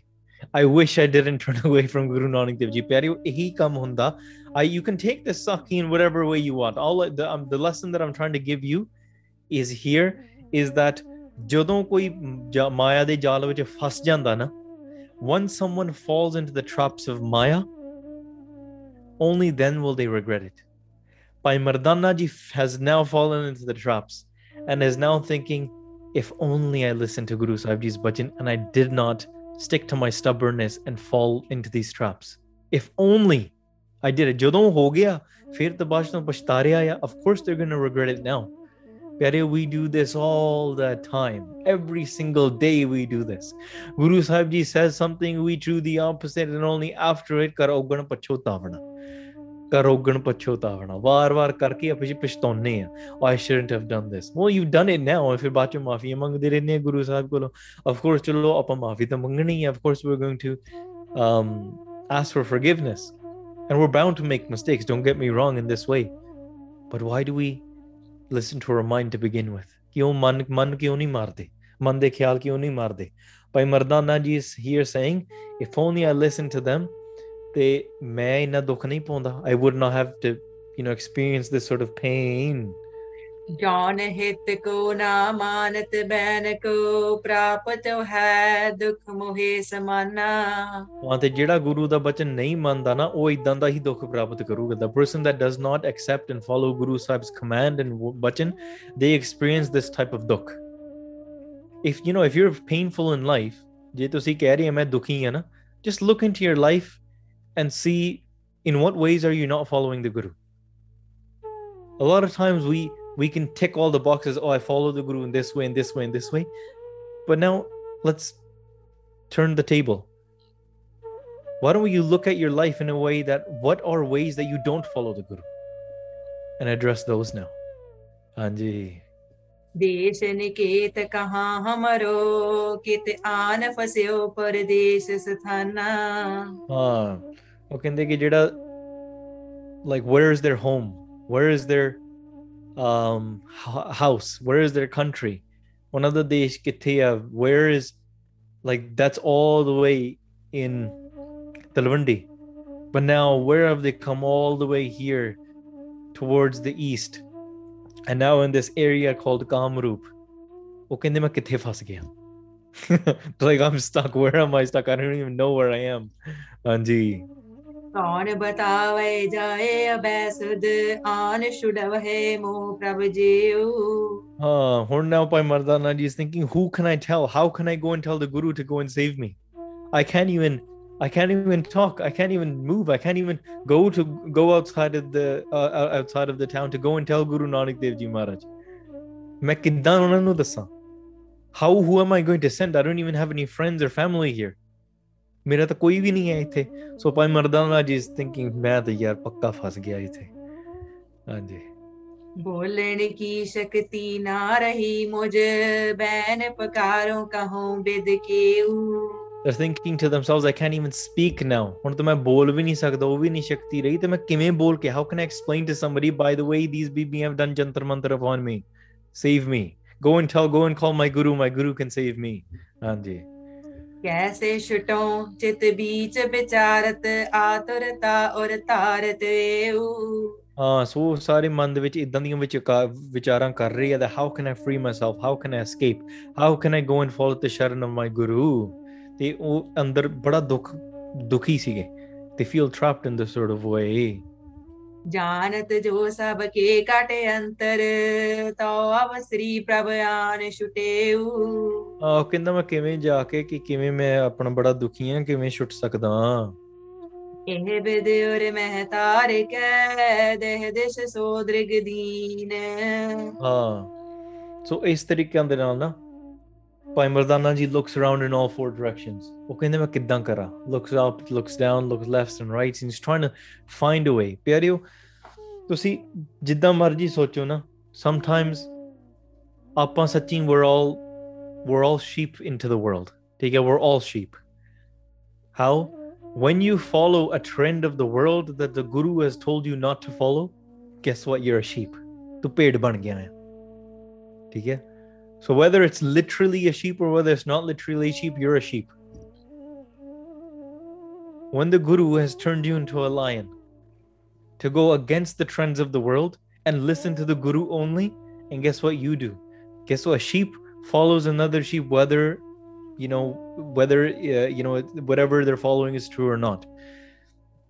I wish i didn't run away from guru nanak dev ji. pyari ਇਹੀ ਕੰਮ ਹੁੰਦਾ you can take this saki in whatever way you want. All the, um, the lesson that i'm trying to give you is here is that ਜਦੋਂ ਕੋਈ ਮਾਇਆ ਦੇ ਜਾਲ ਵਿੱਚ ਫਸ ਜਾਂਦਾ ਨਾ once someone falls into the traps of maya only then will they regret it. Bhai Mardanaji has now fallen into the traps and is now thinking if only i listened to guru sahib ji's bhajan and i did not stick to my stubbornness and fall into these traps. If only I did it. ਜਦੋਂ ਹੋ ਗਿਆ ਫਿਰ ਤਾਂ ਬਾਅਦ 'ਚ ਤਾਂ ਪਛਤਾ ਰਿਹਾ ਆ of course they're going to regret it now. Pyare, we do this all the time. Every single day we do this. Guru Sahib Ji says something, we do the opposite, and only after it ਕਰ ਔਗਣ ਪਛੋਤਾਵਣਾ ਕਰ ਔਗਣ ਪਛੋਤਾਵਣਾ ਵਾਰ-ਵਾਰ ਕਰਕੇ ਆਪਾਂ ਜੀ ਪਛਤਾਉਨੇ ਆ I shouldn't have done this. Well, you've done it now. ਫਿਰ ਬਾਅਦ ਚ ਮਾਫੀ ਮੰਗਦੇ ਰਹਿੰਦੇ ਆ ਗੁਰੂ ਸਾਹਿਬ ਕੋਲੋਂ of course ਚਲੋ ਆਪਾਂ ਮਾਫੀ ਤਾਂ ਮੰਗਣੀ ਹੈ of course we're going to um, ask for forgiveness and we're bound to make mistakes don't get me wrong in this way. But why do we listen to our mind to begin with? Bhai Mardana ji is here saying, if only I listened to them, they may I would not have to, you know, experience this sort of pain. ਜਾਨ ਹਿਤ ਕੋ ਨਾ ਮਾਨਤ ban ਕੋ ਪ੍ਰਾਪਤ ਹੈ ਦੁਖ ਮੋਹਿ ਸਮਾਨਾ ਹਾਂ ਤੇ ਜਿਹੜਾ ਗੁਰੂ ਦਾ ਬਚਨ ਨਹੀਂ ਮੰਨਦਾ ਨਾ ਉਹ ਇਦਾਂ ਦਾ ਹੀ ਦੁੱਖ ਪ੍ਰਾਪਤ ਕਰੂਗਾ the person that does not accept and follow guru sahib's command and w- bachan they experience this type of dukh if you know if you're painful in life ਜੇ ਤੁਸੀਂ ਕਹਿ ਰਹੇ ਹੋ ਮੈਂ ਦੁਖੀ ਹਾਂ ਨਾ just look into your life and see in what ways are you not following the guru a lot of times we we can tick all the boxes. Oh i follow the guru in this way and this way and this way. But now let's turn the table. Why don't you look at your life in a way that what are ways that you don't follow the guru? And address those now. Anji. देश निकेत कहाँ हमरो? कित आन फस्यो परदेश स्थाना? हाँ। वो कहते कि जेड़ा like where is their home? Where is their um h- house where is their country ਉਹਨਾਂ ਦਾ ਦੇਸ਼ ਕਿੱਥੇ ਆ where is like that's all the way in Talwandi but now where have they come all the way here towards the east and now in this area called Kamrup ਉਹ ਕਹਿੰਦੇ ਮੈਂ ਕਿੱਥੇ ਫਸ ਗਿਆ like I'm stuck where am I stuck I don't even know where I am ਹਾਂਜੀ कौन बतावे जाए अबैसुद आन शुड वहे मो प्रभ जीव। हाँ ਹੁਣ now Bhai Mardana ji is thinking who can I tell? How can I go and tell the guru to go and save me? I can't even I can't even talk I can't even move I can't even go to go outside of the uh, uh outside of the town to go and tell Guru Nanak Dev Ji Maharaj. ਮੈਂ ਕਿੱਦਾਂ ਉਹਨਾਂ how who am I going to send? I don't even have any friends or family here. ਮੇਰਾ ਤਾਂ ਕੋਈ ਵੀ ਨਹੀਂ ਹੈ ਇੱਥੇ. So ਭਾਈ ਮਰਦਾਨਾ ਜੀ is thinking, ਮੈਂ ਤਾਂ ਯਾਰ ਪੱਕਾ ਫਸ ਗਿਆ ਇੱਥੇ. ਹਾਂਜੀ. बोलन की शक्ति ना रही मुझ बैन पकारों कहूँ बिद केऊ they're thinking to themselves, I can't even speak now. ਹੁਣ ਤਾਂ ਮੈਂ ਬੋਲ ਵੀ ਨਹੀਂ ਸਕਦਾ ਉਹ ਵੀ ਨਹੀਂ ਸ਼ਕਤੀ ਰਹੀ ਤੇ ਮੈਂ ਕਿਵੇਂ ਬੋਲ ਕੇ how can I explain to somebody by the way these BB have done jantar mantar upon me save me go and tell go and call my guru my guru can save me ਹਾਂਜੀ कैसे छुटो चित बीच विचारत आतुरता और तारत एऊ ਹਾਂ ਸੋ ਸਾਰੇ ਮਨ ਦੇ ਵਿੱਚ ਇਦਾਂ ਦੀਆਂ ਵਿੱਚ ਵਿਚਾਰਾਂ ਕਰ ਰਹੀ ਹੈ that how can I free myself how can I escape how can I go and follow the sharan of my guru ਤੇ ਉਹ ਅੰਦਰ ਬੜਾ ਦੁੱਖ ਦੁਖੀ ਸੀਗੇ they feel trapped in this sort of way ਜਾਣਤ ਜੋ ਸਭ ਕੇ ਕਟ ਅੰਤਰ ਤਉ ਅਵ ਸ੍ਰੀ ਪ੍ਰਭ ਆਨ ਛੁਟੇਉ ਆਹ ਕਹਿੰਦਾ ਮੈਂ ਕਿਵੇਂ ਜਾ ਕੇ ਕਿ ਕਿਵੇਂ ਮੈਂ ਆਪਣਾ ਬੜਾ ਦੁਖੀ ਆ ਕਿਵੇਂ ਛੁੱਟ ਸਕਦਾ ਇਹ ਬਿਦਿਉਰ ਮਹਿ ਤਾਰਿਕ ਦੇਹ ਦੇਸ਼ ਸੋਦ੍ਰਿਗ ਦੀਨ ਹਾਂ। ਸੋ ਇਸ ਤਰੀਕੇ ਦੇ ਨਾਲ ਨਾ ਭਾਈ ਮਰਦਾਨਾ ਜੀ looks around in all four directions ਉਹ ਕਹਿੰਦੇ ਮੈਂ ਕਿੱਦਾਂ ਕਰਾਂ looks up looks down looks left and right and he's trying to find a way ਪਿਆਰਿਓ ਤੁਸੀਂ ਜਿੱਦਾਂ ਮਰਜ਼ੀ ਸੋਚੋ ਨਾ sometimes ਆਪਾਂ ਸੱਚੀ we're all we're all sheep into the world ਠੀਕ ਹੈ we're all sheep how when you follow a trend of the world that the guru has told you not to follow guess what you're a sheep ਤੂੰ ਭੇਡ ਬਣ ਗਿਆ ਹੈ ਠੀਕ ਹੈ so whether it's literally a sheep or whether it's not literally a sheep you're a sheep. When the guru has turned you into a lion to go against the trends of the world and listen to the guru only and guess what you do? Guess what? A sheep follows another sheep whether you know whether uh, you know whatever they're following is true or not.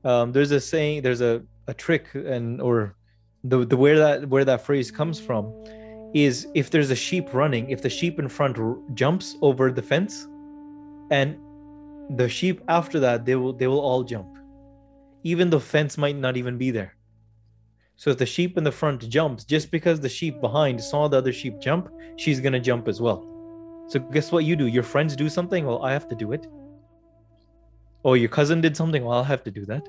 Um, there's a saying there's a, a trick and or the, the where that where that phrase comes from is if there's a sheep running if the sheep in front r- jumps over the fence and the sheep after that they will they will all jump even the fence might not even be there so if the sheep in the front jumps just because the sheep behind saw the other sheep jump she's to jump as well so guess what you do? Your friends do something, well, I have to do it. Oh, your cousin did something, well, I'll have to do that.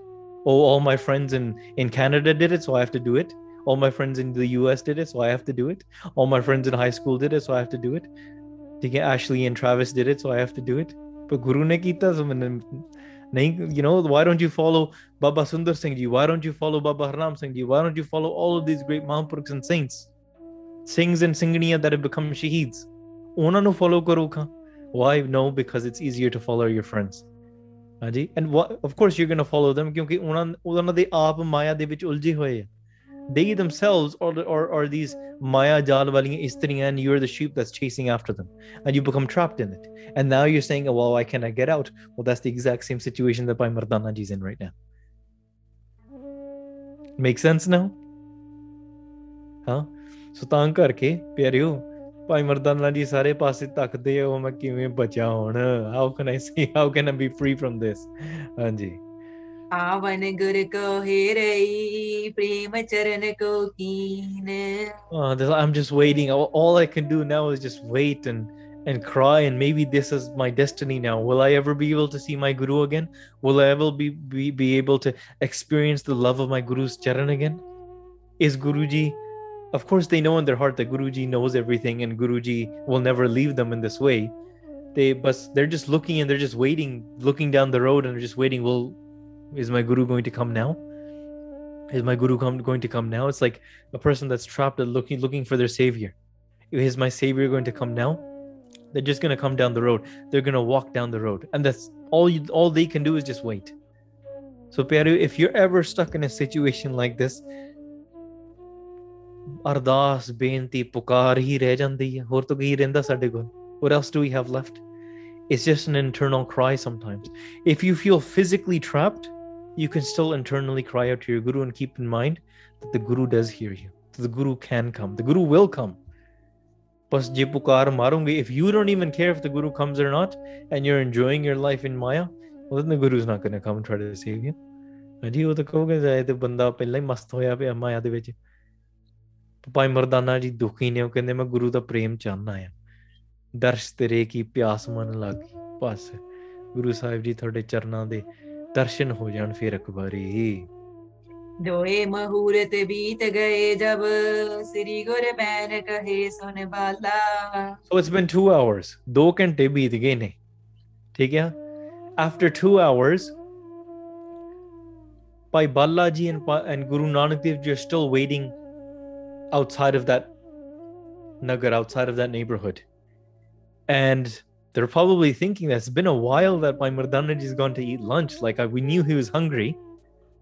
Oh, all my friends in in Canada did it, so I have to do it All my friends in the US did it, so I have to do it. All my friends in high school did it, so I have to do it. To get Ashley and Travis did it, so I have to do it. But Guru ne kita, so maine- nahi- you know, why don't you follow Baba Sundar Singh ji? Why don't you follow Baba Harnam Singh ji? Why don't you follow all of these great Mahapurukhs and saints? Singhs and Singhaniya that have become shaheeds. ਉਹਨਾਂ ਨੂੰ follow ਕਰੋ ਖਾਂ why no because it's easier to follow your friends ਹਾਂਜੀ and what of course you're going to follow them ਕਿਉਂਕਿ ਉਹਨਾਂ ਉਹਨਾਂ ਦੇ ਆਪ ਮਾਇਆ ਦੇ ਵਿੱਚ ਉਲਝੇ ਹੋਏ ਆ they themselves or or or these maya jal ਵਾਲੀਆਂ ਇਸਤਰੀਆਂ and you're the sheep that's chasing after them and you become trapped in it and now you're saying oh, well why can't I get out well that's the exact same situation that Bhai Mardana ji is in right now make sense now ਹਾਂ ਸੋ ਤਾਂ ਕਰਕੇ ਪਿਆਰਿਓ ਭਾਈ ਮਰਦਾਨਾ ਜੀ ਸਾਰੇ ਪਾਸੇ ਤੱਕਦੇ ਆ ਉਹ ਮੈਂ ਕਿਵੇਂ ਬਚਾ ਹੁਣ how can I C how can I B free firm ਦਿਸ ਹਾਂਜੀ आवन गुर को हेरई प्रेम चरण को कीन uh, this- I'm just waiting. All, all I can do now is just wait and and cry. And maybe this is my destiny now. Will I ever be able to see my guru again? Will I ever be be, be able to experience the love of my guru's charan again? Is Guruji of course they know in their heart that guruji knows everything and guruji will never leave them in this way they but they're just looking and they're just waiting looking down the road and they're just waiting well is my guru going to come now is my guru come, going to come now it's like a person that's trapped and looking looking for their savior is my savior going to come now they're just going to come down the road they're going to walk down the road and that's all you, all they can do is just wait so Pyare, if you're ever stuck in a situation like this ਅਰਦਾਸ ਬੇਨਤੀ ਪੁਕਾਰ ਹੀ ਰਹਿ ਜਾਂਦੀ ਹੈ ਹੋਰ ਤਾਂ ਕੀ ਰਹਿੰਦਾ ਸਾਡੇ ਕੋਲ what else do we have left it's just an internal cry sometimes if you feel physically trapped you can still internally cry out to your guru and keep in mind that the guru does hear you that the guru can come the guru will come ਬਸ ਜੇ ਪੁਕਾਰ ਮਾਰੋਗੇ if you don't even care if the guru comes or not and you're enjoying your life in maya well then the guru's not going to come and try to save you ਹਾਂਜੀ ਉਹ ਤਾਂ ਕਹੋਗੇ ਜਾਏ ਤੇ ਬੰਦਾ ਪਹਿਲਾਂ ਹੀ ਮਸਤ ਹੋਇਆ ਪਿਆ ਮਾਇਆ ਦੇ ਵਿੱਚ ਭਾਈ ਮਰਦਾਨਾ ਜੀ ਦੁਖੀ ਨੇ ਉਹ ਕਹਿੰਦੇ ਮੈਂ ਗੁਰੂ ਦਾ ਪ੍ਰੇਮ ਚਾਹਨਾ ਆ ਦਰਸ਼ ਤੇਰੇ ਕੀ ਪਿਆਸ ਮਨ ਲੱਗੀ ਬਸ ਗੁਰੂ ਸਾਹਿਬ ਜੀ ਤੁਹਾਡੇ ਚਰਨਾਂ ਦੇ So it's been 2 hours. 2 घंटे बीत गए ने ठीक है 2 hours, Bhai Balaji and, and Guru Nanak Dev Ji are still waiting outside of that nagar, outside of that neighborhood. And they're probably thinking that it's been a while that my Mardanaji's gone to eat lunch. Like I, we knew he was hungry,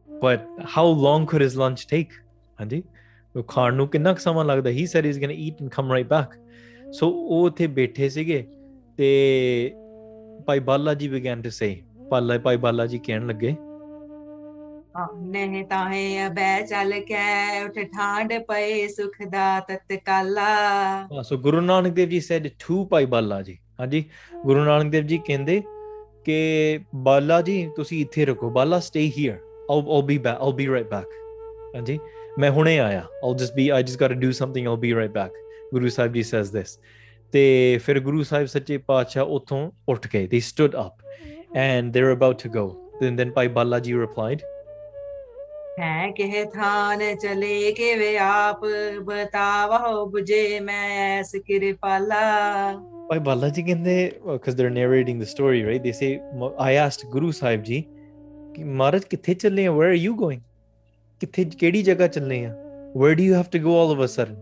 but how long could his lunch take? Andi? ਖਾਣ ਕਿੰਨਾ ਸਮਾਂ ਲੱਗਦਾ he said is going to eat and come right back so ਉਹ ਉੱਥੇ ਬੈਠੇ ਸੀਗੇ ਤੇ ਭਾਈ ਬਾਲਾ ਜੀ to ਟੂ ਸੇ Balaji, ਭਾਈ ਬਾਲਾ ਜੀ ਕਹਿਣ ਲੱਗੇ ਨਹਿ ਤਾਹੇ ਅਬੈ ਚਲ ਕੈ ke ਠਾਂਡ ਪਏ ਸੁਖ ਦਾ ਤਤਕਾਲਾ ਸੋ ਗੁਰੂ Nanak Dev ji said said two Bhai Balaji. ਹਾਂਜੀ, ਗੁਰੂ ਨਾਨਕ ਦੇਵ ਜੀ ਕਹਿੰਦੇ ਕਿ ਬਾਲਾ ਜੀ, ਤੁਸੀਂ ਇੱਥੇ ਰੁਕੋ, Bala stay here I'll I'll be back I'll be right back ਹਾਂਜੀ, ਮੈਂ ਹੁਣੇ ਆਇਆ I'll just be I just got to do something I'll be right back Guru Sahib ji says this ਤੇ ਫਿਰ ਗੁਰੂ ਸਾਹਿਬ ਸੱਚੇ ਪਾਤਸ਼ਾਹ ਉਥੋਂ ਉੱਠ ਗਏ they stood up and they were about to go then then Bhai Bala ji replied ਹੈ ਕਿਹ ਥਾਨ ਚਲੇ ਕੇ ਵੇ ਆਪ ਬਤਾਵੋ 부ਜੇ ਮੈਂ ਐਸ ਕਿਰਪਾਲਾ Bhai Balaji ਕਹਿੰਦੇ because they're narrating the story right they say I asked Guru Sahib ji ਕਿ ਮਹਾਰਾਜ ਕਿੱਥੇ ਚੱਲੇ ਆ where are you going ਕਿੱਥੇ ਕਿਹੜੀ ਜਗ੍ਹਾ ਚੱਲੇ ਆ where do you have to go all of a sudden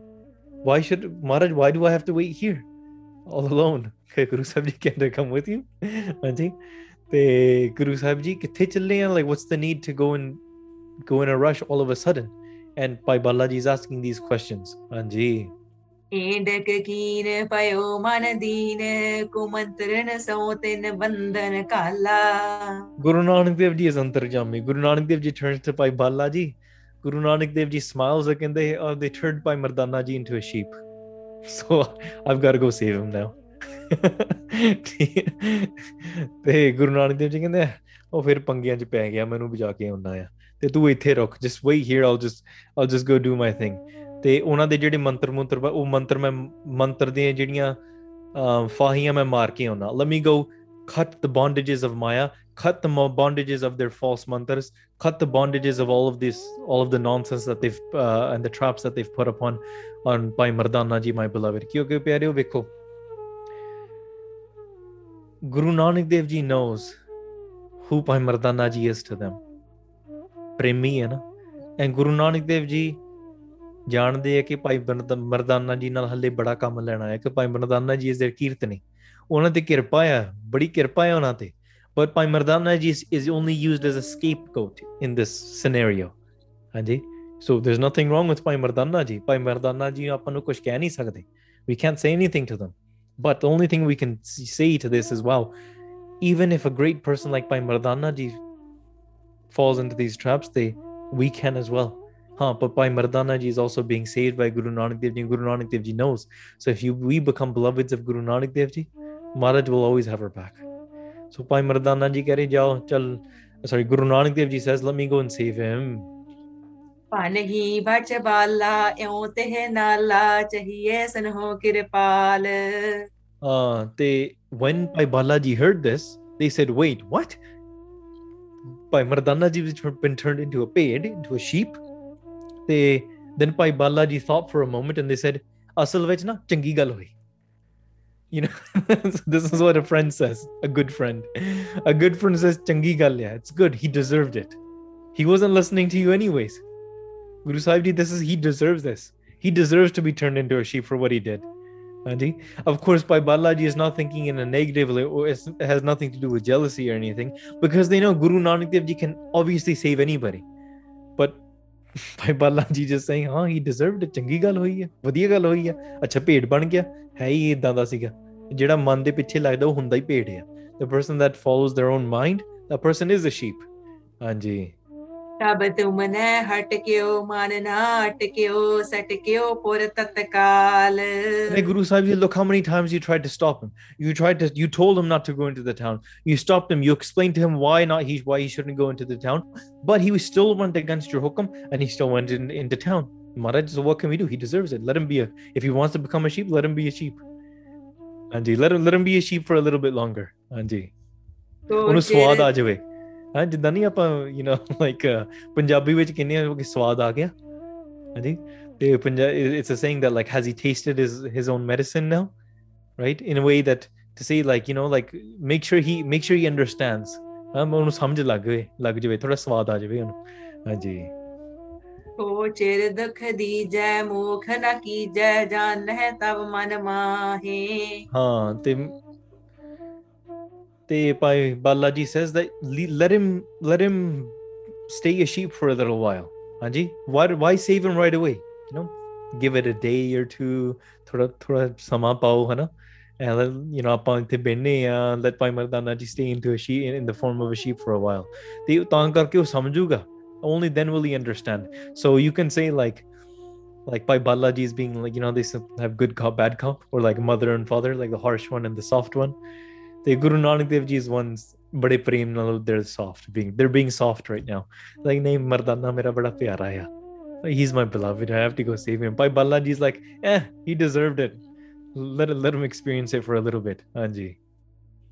why should Maharaj why do I have to wait here all alone ਕਿ Guru Sahib ji ਕਹਿੰਦੇ come with you ਹਾਂਜੀ ਤੇ Guru Sahib ji ਕਿੱਥੇ ਚੱਲੇ ਆ like what's the need to go and go in a rush all of a sudden. And by Balaji is asking these questions. Anji. ਏਡਕ ਕੀਨ ਪਇਓ ਮਨ ਦੀਨ ਕੁਮੰਤਰਨ ਸੋ ਤਿਨ ਬੰਧਨ ਕਾਲਾ ਗੁਰੂ ਨਾਨਕ ਦੇਵ ਜੀ ਇਸ ਅੰਤਰਜਾਮੀ ਗੁਰੂ ਨਾਨਕ ਦੇਵ ਜੀ ਟਰਨਸ ਟੂ ਭਾਈ ਬਾਲਾ ਜੀ ਗੁਰੂ ਨਾਨਕ ਦੇਵ ਜੀ ਸਮਾਈਲਸ ਆ ਕਹਿੰਦੇ ਆਰ ਦੇ turned by Mardana ji into a sheep so I've got to go save him now ਤੇ ਗੁਰੂ ਨਾਨਕ ਦੇਵ ਜੀ ਕਹਿੰਦੇ ਉਹ ਫਿਰ ਪੰਗੀਆਂ 'ਚ ਪੈ ਗਿਆ ਮੈਨੂੰ ਬਚਾ ਕੇ ਆਉਣਾ ਆ ਤੇ ਤੂੰ ਇੱਥੇ ਰੁਕ just wait here I'll just I'll just go do my thing ਤੇ ਉਹਨਾਂ they ਜਿਹੜੇ ਮੰਤਰ ਮੰਤਰ ਉਹ ਮੰਤਰ ਮੈਂ ਮੰਤਰ ਦੀਆਂ ਜਿਹੜੀਆਂ ਫਾਹੀਆਂ ਮੈਂ ਮਾਰ ਕੇ ਆਉਣਾ Let me go cut the bondages of Maya, cut the bondages of their false mantras, cut the bondages of all of this, all of the nonsense that they've uh, and the traps that they've put upon on Bhai Mardana ji, my beloved. ਕਿਉਂਕਿ ਪਿਆਰਿਓ ਵੇਖੋ Guru Nanak Dev ji knows who Bhai Mardana is to them. ਪ੍ਰੇਮੀ ਹੈ ਨਾ ਐ ਗੁਰੂ ਨਾਨਕ ਦੇਵ ਜੀ ਜਾਣਦੇ ਆ ਕਿ ਭਾਈ ਮਰਦਾਨਾ ਜੀ ਨਾਲ ਹੱਲੇ ਬੜਾ ਕੰਮ ਲੈਣਾ ਹੈ ਕਿ ਭਾਈ ਮਰਦਾਨਾ ਜੀ ਇਸ ਦੇ ਕੀਰਤਨੀ ਉਹਨਾਂ ਤੇ ਕਿਰਪਾ ਆ ਬੜੀ ਕਿਰਪਾ ਹੈ ਉਹਨਾਂ ਤੇ but Bhai Mardana ji is only used as a scapegoat in this scenario ਹਾਂਜੀ so there is nothing wrong with ਭਾਈ ਮਰਦਾਨਾ ਜੀ ਭਾਈ ਮਰਦਾਨਾ ਜੀ ਆਪਾਂ ਨੂੰ ਕੁਝ ਕਹਿ ਨਹੀਂ ਸਕਦੇ we can't say anything to them but the only thing we can say to this is wow even if a great person like Pai Mardana ji falls into these traps, they we can as well. Huh, but Bhai Mardana Ji is also being saved by Guru Nanak Dev Ji, Guru Nanak Dev Ji knows. So if you we become beloveds of Guru Nanak Dev Ji, Maharaj will always have her back. So Bhai Mardana Ji kare jao, chal, sorry, Guru Nanak Dev Ji says, let me go and save him. ਪਾਨਹੀ ਬਚ ਬਾਲਾ ਇਉਂ ਨਾਲਾ ਚਹੀਏ ਸਨਹੋ ਕਿਰਪਾਲ ਹਾਂ ਤੇ when Bhai Balaji heard this, they said, wait, what? Bhai Mardana ji has been turned into a pig, into a sheep." They then Bhai Balaji thought for a moment and they said, na changi gal hoyi. You know, this is what a friend says, a good friend. A good friend says, gal ya, it's good. He deserved it. He wasn't listening to you anyways. Guru Sahib Ji, this is he deserves this. He deserves to be turned into a sheep for what he did. Auntie? Of course, by Balaji is not thinking in a negative way, or it's- it has nothing to do with jealousy or anything, because they know Guru Nanak Dev Ji can obviously save anybody. But by Balaji just saying, ਹਾਂ he deserved it, ਚੰਗੀ ਗੱਲ ਹੋਈ ਹੈ, ਵਧੀਆ ਗੱਲ ਹੋਈ ਹੈ, ਅੱਛਾ ਭੇਡ ਬਣ ਗਿਆ, ਹੈ ਹੀ ਇਦਾਂ ਦਾ ਸੀਗਾ। ਜਿਹੜਾ ਮਨ ਦੇ ਪਿੱਛੇ ਲੱਗਦਾ ਉਹ ਹੁੰਦਾ ਹੀ ਭੇਡ ਆ। The person that follows their own mind, that person is a sheep. ਹਾਂਜੀ। ਤਬ ਤੁਮ ਨੇ ਹਟਕਿਓ ਮਨ ਨਾ ਅਟਕਿਓ ਸਟਕਿਓ ਪੁਰ ਤਤਕਾਲ Hey, Guru Sahib, Ji, look how many times you tried to stop him. You tried to, you told him not to go into the town. You stopped him. You explained to him why not he, why he shouldn't go into the town. But he was still went against your hukum, and he still went in, into town. Maharaj, so what can we do? He deserves it. Let him be a. If he wants to become a sheep, let him be a sheep. Anji, let him let him be a sheep for a little bit longer. Anji, ਤੋ ਉਹਨੂੰ ਚਿਰ- ਸਵਾਦ ਆ ਜਾਵੇ ਹਾਂ ਜਿੱਦਾਂ ਨਹੀਂ ਆਪਾਂ ਯੂ نو ਲਾਈਕ ਪੰਜਾਬੀ ਵਿੱਚ ਕਹਿੰਦੇ ਆ ਕਿ ਸਵਾਦ ਆ ਗਿਆ। ਹਾਂਜੀ? ਤੇ Punjab it's a saying that like has he tasted his his own medicine now right in a way that to say like you نو like make sure he make sure he understands ਹਾਂ ਉਹਨੂੰ ਸਮਝ ਲੱਗ ਜਵੇ ਲੱਗ ਜਵੇ ਥੋੜਾ ਸਵਾਦ ਆ ਜਵੇ ਉਹਨੂੰ। ਹਾਂਜੀ। ਹੋ ਚਿਰ ਦਖ ਦੀਜੈ ਮੋਖ ਨਾ ਕੀਜੈ ਜਾਣ ਹੈ ਤਬ ਮਨ ਮਾਹੇ। ਹਾਂ ਤੇ they Bhai Balaji says that let him let him stay a sheep for a little while. Anji, why save him right away? You know, give it a day or two, thoda thoda sama pao, hana? And then you know, let Bhai Mardana ji stay into a sheep in, the form of a sheep for a while. Only then will he understand. So you can say like like Bhai Balaji is being like, you know, they have good cop, bad cop, or like mother and father, like the harsh one and the soft one. the Guru Nanak Dev Ji's ones bade prem nal they're soft being they're being soft right now like nahi mardana mera bada pyara hai he's my beloved I have to go save him by Balaji's like eh he deserved it let let him experience it for a little bit Anji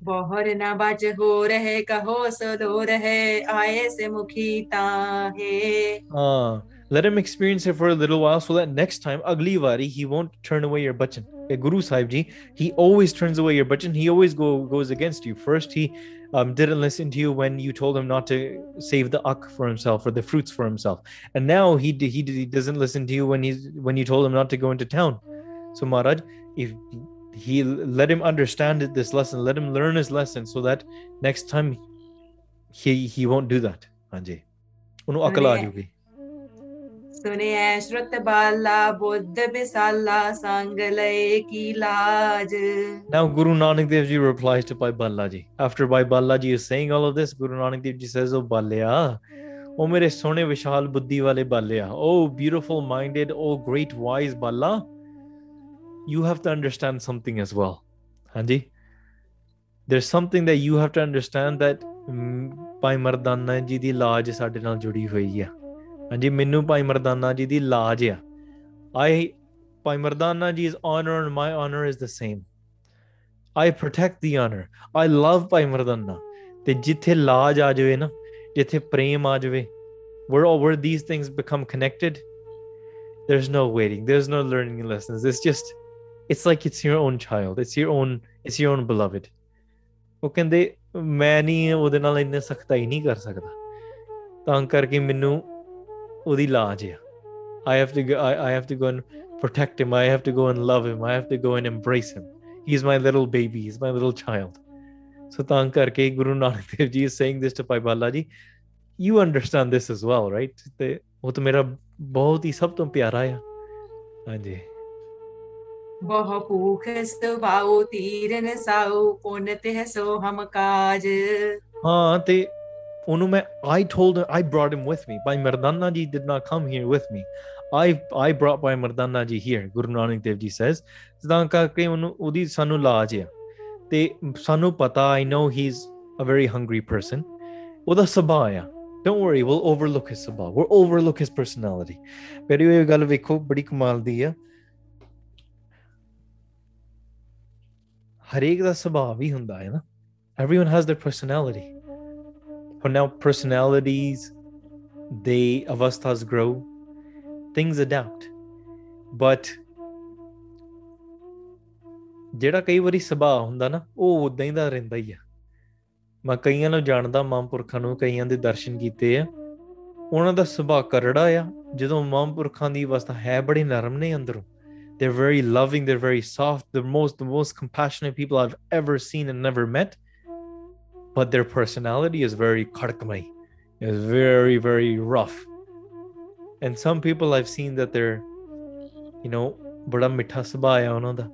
ਬਹੁਰ ਨ ਬਚ ਹੋ ਰਹੇ ਕਹੋ ਸਦੋ ਰਹੇ ਆਏ ਸੇ ਮੁਖੀ ਤਾਹੇ Ah, let him experience it for a little while so that next time, Agli Wari, he won't turn away your bachan. Okay, Guru Sahib Ji, he always turns away your bachan. He always go goes against you. First, he um, didn't listen to you when you told him not to save the ak for himself or the fruits for himself, and now he d- he, d- he doesn't listen to you when he's when you told him not to go into town. So Maharaj, if he let him understand it, this lesson, let him learn his lesson, so that next time he he won't do that. Anji. ਉਹਨੂੰ ਅਕਲ ਆ ਅਰੇ, ਜਾਊਗੀ ਸੁਨਿਐ ਸ਼ਰੁਤ ਬਾਲਾ ਬੁੱਧ ਬਿਸਾਲਾ ਸੰਗ ਲਏ ਕੀ ਲਾਜ Now, Guru Nanak Dev Ji replies to Bhai Balaji. After Bhai Balaji is saying all of this, Guru Nanak Dev Ji says, Oh Balya, oh mere sone vishal buddhi wale Balya, oh beautiful minded, oh great wise Bala, you have to understand something as well. Hanji? There's something that you have to understand that mm, ਭਾਈ ਮਰਦਾਨਾ ਜੀ ਦੀ ਲਾਜ ਸਾਡੇ ਨਾਲ ਜੁੜੀ ਹੋਈ ਆ ਹਾਂਜੀ ਮੈਨੂੰ ਭਾਈ ਮਰਦਾਨਾ ਜੀ ਦੀ ਲਾਜ ਆ I Bhai Mardana ji's honor and my honor is the same. I protect the honor. I love ਭਾਈ ਮਰਦਾਨਾ ਤੇ ਜਿੱਥੇ ਲਾਜ ਆ ਜਾਵੇ ਨਾ ਜਿੱਥੇ ਪ੍ਰੇਮ ਆ ਜਾਵੇ where all where these things become connected there's no waiting there's no learning lessons it's just it's like it's your own child it's your own it's your own beloved ਉਹ ਕਹਿੰਦੇ ਮੈਂ ਨਹੀਂ ਉਹਦੇ ਨਾਲ ਇੰਨੇ ਸਖਤਾਈ ਨਹੀਂ ਕਰ ਸਕਦਾ ਤਾਂ ਕਰਕੇ ਮੈਨੂੰ ਉਹਦੀ ਲਾਜ ਆ I have to go I, I have to go and protect him I have to go and love him I have to go and embrace him he's my little baby he's my little child so ਤਾਂ ਕਰਕੇ ਗੁਰੂ ਨਾਨਕ ਦੇਵ ਜੀ is saying this to Bhai Balaji you understand this as well right ਤੇ ਉਹ ਤਾਂ ਮੇਰਾ ਬਹੁਤ ਹੀ ਸਭ ਤੋਂ ਪਿਆਰਾ ਆ ਹਾਂਜੀ ਬਹੁ ਭੂਖ ਸੁਭਾਉ ਤੀਰਨ ਸਾਉ ਪੁਨ ਤਿਹ ਸੋ ਹਮ ਕਾਜ ਹਾਂ ਤੇ ਉਹਨੂੰ ਮੈਂ I told him I brought him with me Bhai Mardana ji did not come here with me I I brought Bhai Mardana ji here Guru Nanak Dev ji says ਤਾਂ ਕਰਕੇ ਉਹਨੂੰ ਉਹਦੀ ਸਾਨੂੰ ਲਾਜ ਆ ਤੇ ਸਾਨੂੰ ਪਤਾ I know he's a very hungry person ਉਹਦਾ ਸੁਭਾਅ ਆ don't worry we'll overlook his ਸੁਭਾਅ we'll overlook his personality ਪਰ ਇਹ ਗੱਲ ਵੇਖੋ ਬੜੀ ਕਮਾਲ ਦੀ ਆ ਹਰੇਕ ਦਾ ਸੁਭਾਅ ਵੀ ਹੁੰਦਾ ਹੈ ਨਾ everyone has their personality but now personalities they avasthas grow things adapt but ਜਿਹੜਾ ਕਈ ਵਾਰੀ ਸੁਭਾਅ ਹੁੰਦਾ ਨਾ ਉਹ ਉਦਾਂ ਹੀ ਦਾ ਰਹਿੰਦਾ ਹੀ ਆ ਮੈਂ ਕਈਆਂ ਨੂੰ ਜਾਣਦਾ ਮਹਾਂਪੁਰਖਾਂ ਨੂੰ ਕਈਆਂ ਦੇ ਦਰਸ਼ਨ ਕੀਤੇ ਆ ਉਹਨਾਂ ਦਾ ਸੁਭਾਅ ਕਰੜਾ ਆ ਜਦੋਂ ਮਹਾਂਪੁਰਖਾਂ ਦੀ ਅਵਸਥਾ ਹੈ ਬੜੀ ਨਰਮ ਨੇ ਅੰਦਰੋਂ they're very loving they're very soft the most the most compassionate people i've ever seen and never met but their personality is very khadkamai is very very rough and some people i've seen that they're you know bada mitha sabha hai ਉਹਨਾਂ ਦਾ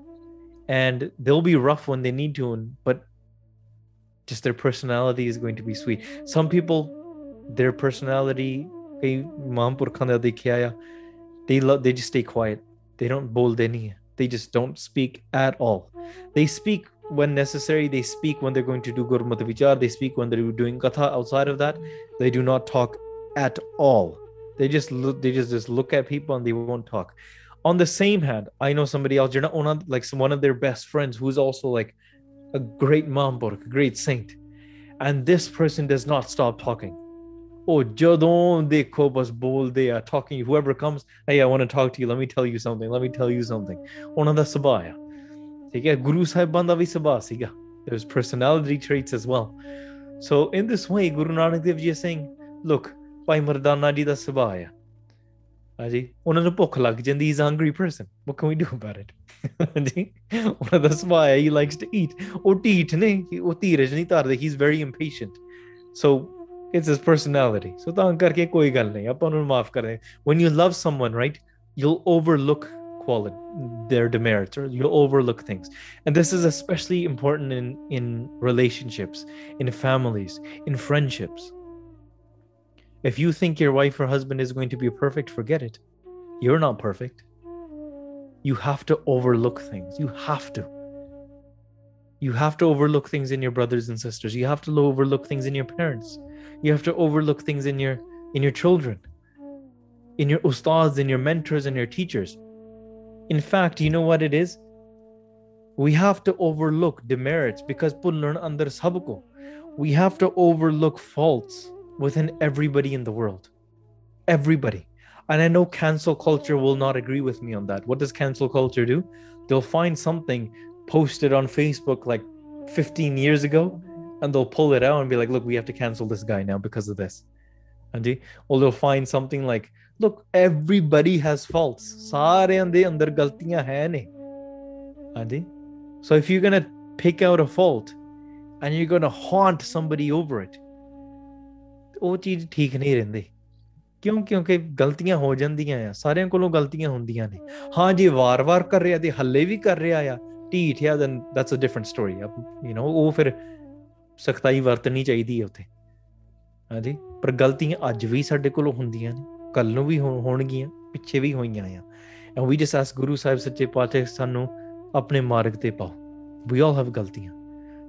and they'll be rough when they need to but just their personality is going to be sweet some people their personality ਕਈ ਮਹਾਂਪੁਰਖਾਂ ਦਾ ਦੇਖਿਆ ਆ they love they just stay quiet they don't bold any they just don't speak at all they speak when necessary they speak when they're going to do gurmat vichar they speak when they're doing katha outside of that. They do not talk at all. They just look they just just look at people and they won't talk. On the same hand i know somebody else you're not one of like one of their best friends who's also like a great mamburk, a great saint. And this person does not stop talking. Oh jadon de kobas bol they are talking whoever comes hey i want to talk to you. Let me tell you something. Let me tell you something. One of the sabaya. ਠੀਕ ਹੈ ਗੁਰੂ ਸਾਹਿਬਾਂ ਦਾ ਵੀ ਸੁਭਾਅ ਸੀਗਾ there's personality traits as well so in this way ਗੁਰੂ ਨਾਨਕ ਦੇਵ ਜੀ is saying look ਭਾਈ ਮਰਦਾਨਾ ਜੀ ਦਾ ਸੁਭਾਅ ਆ ਹਾਂਜੀ ਉਹਨਾਂ ਨੂੰ ਭੁੱਖ ਲੱਗ ਜਾਂਦੀ is a hungry person what can we do about it ਹਾਂਜੀ ਉਹਨਾਂ ਦਾ ਸੁਭਾਅ ਹੈ he likes to eat ਉਹ ਢੀਠ ਨੇ ਉਹ ਧੀਰਜ ਨਹੀਂ ਧਾਰਦੇ he is very impatient so it's his personality so ਤਾਂ ਕਰਕੇ ਕੋਈ ਗੱਲ ਨਹੀਂ ਆਪਾਂ ਨੂੰ ਮਾਫ ਕਰ ਦੇ when you love someone right you'll overlook quality their demerits or you'll overlook things. And this is especially important in in relationships in families in friendships. If you think your wife or husband is going to be perfect forget it. You're not perfect. You have to overlook things. You have to. You have to overlook things in your brothers and sisters. You have to overlook things in your parents. You have to overlook things in your in your children. In your ustads in your mentors and your teachers in fact you know what it is? We have to overlook demerits because sabko we have to overlook faults within everybody in the world. Everybody. And i know cancel culture will not agree with me on that. What does cancel culture do? They'll find something posted on facebook like 15 years ago and they'll pull it out and be like, look, we have to cancel this guy now because of this. And they, or they'll find something like, look everybody has faults ਸਾਰਿਆਂ ਦੇ ਅੰਦਰ ਗਲਤੀਆਂ ਹੈ ਨੇ ਹਾਂਜੀ so if you gonna pick out a fault and you gonna haunt somebody over it ਉਹ ਚੀਜ਼ ਠੀਕ ਨਹੀਂ ਰਹਿੰਦੀ ਕਿਉਂ ਕਿਉਂਕਿ ਗਲਤੀਆਂ ਹੋ ਜਾਂਦੀਆਂ ਆ ਸਾਰਿਆਂ ਕੋਲੋਂ ਗਲਤੀਆਂ ਹੁੰਦੀਆਂ ਨੇ ਹਾਂ ਜੀ ਵਾਰ-ਵਾਰ ਕਰ ਰਿਹਾ ਤੇ ਹੱਲੇ ਵੀ ਕਰ ਰਿਹਾ ਆ ਢੀਠਿਆ then that's a different story you نو ਉਹ ਫਿਰ ਸਖਤਾਈ ਵਰਤਣੀ ਚਾਹੀਦੀ ਹੈ ਉਥੇ ਹਾਂਜੀ ਪਰ ਗਲਤੀਆਂ ਅੱਜ ਵੀ ਸਾਡੇ ਕੋਲੋਂ ਹੁੰਦੀਆਂ ਨੇ ਕੱਲ ਨੂੰ ਵੀ ਹੋਣਗੀਆਂ ਪਿੱਛੇ ਵੀ ਹੋਈਆਂ ਆ ਐਂਡ ਵੀ ਜਸਟ ਆਸਕ ਗੁਰੂ ਸਾਹਿਬ ਸੱਚੇ ਪਾਤਸ਼ਾਹ ਸਾਨੂੰ ਆਪਣੇ ਮਾਰਗ ਤੇ ਪਾਓ ਵੀ ਆਲ ਹੈਵ ਗਲਤੀਆਂ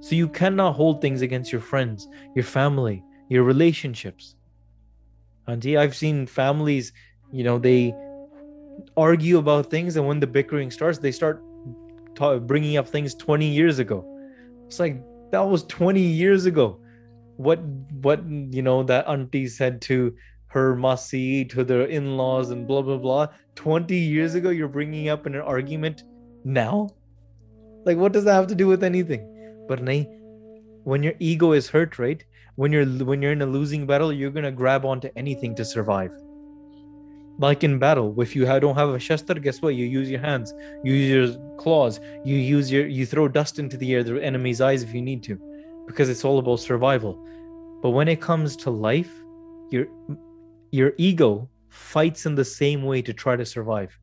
so you cannot hold things against your friends your family your relationships ਹਾਂਜੀ i've seen families you know they argue about things and when the bickering starts they start bringing up things 20 years ago it's like that was 20 years ago what what you know that auntie said to her masi to their in-laws and blah blah blah. 20 years ago you're bringing up in an argument now? Like what does that have to do with anything? But nahi, when your ego is hurt right? When you're when you're in a losing battle you're to grab onto anything to survive. Like in battle if you don't have a shastar guess what? You use your hands you use your claws you use your you throw dust into the air the enemy's eyes if you need to because it's all about survival. But when it comes to life your your ego fights in the same way to try to survive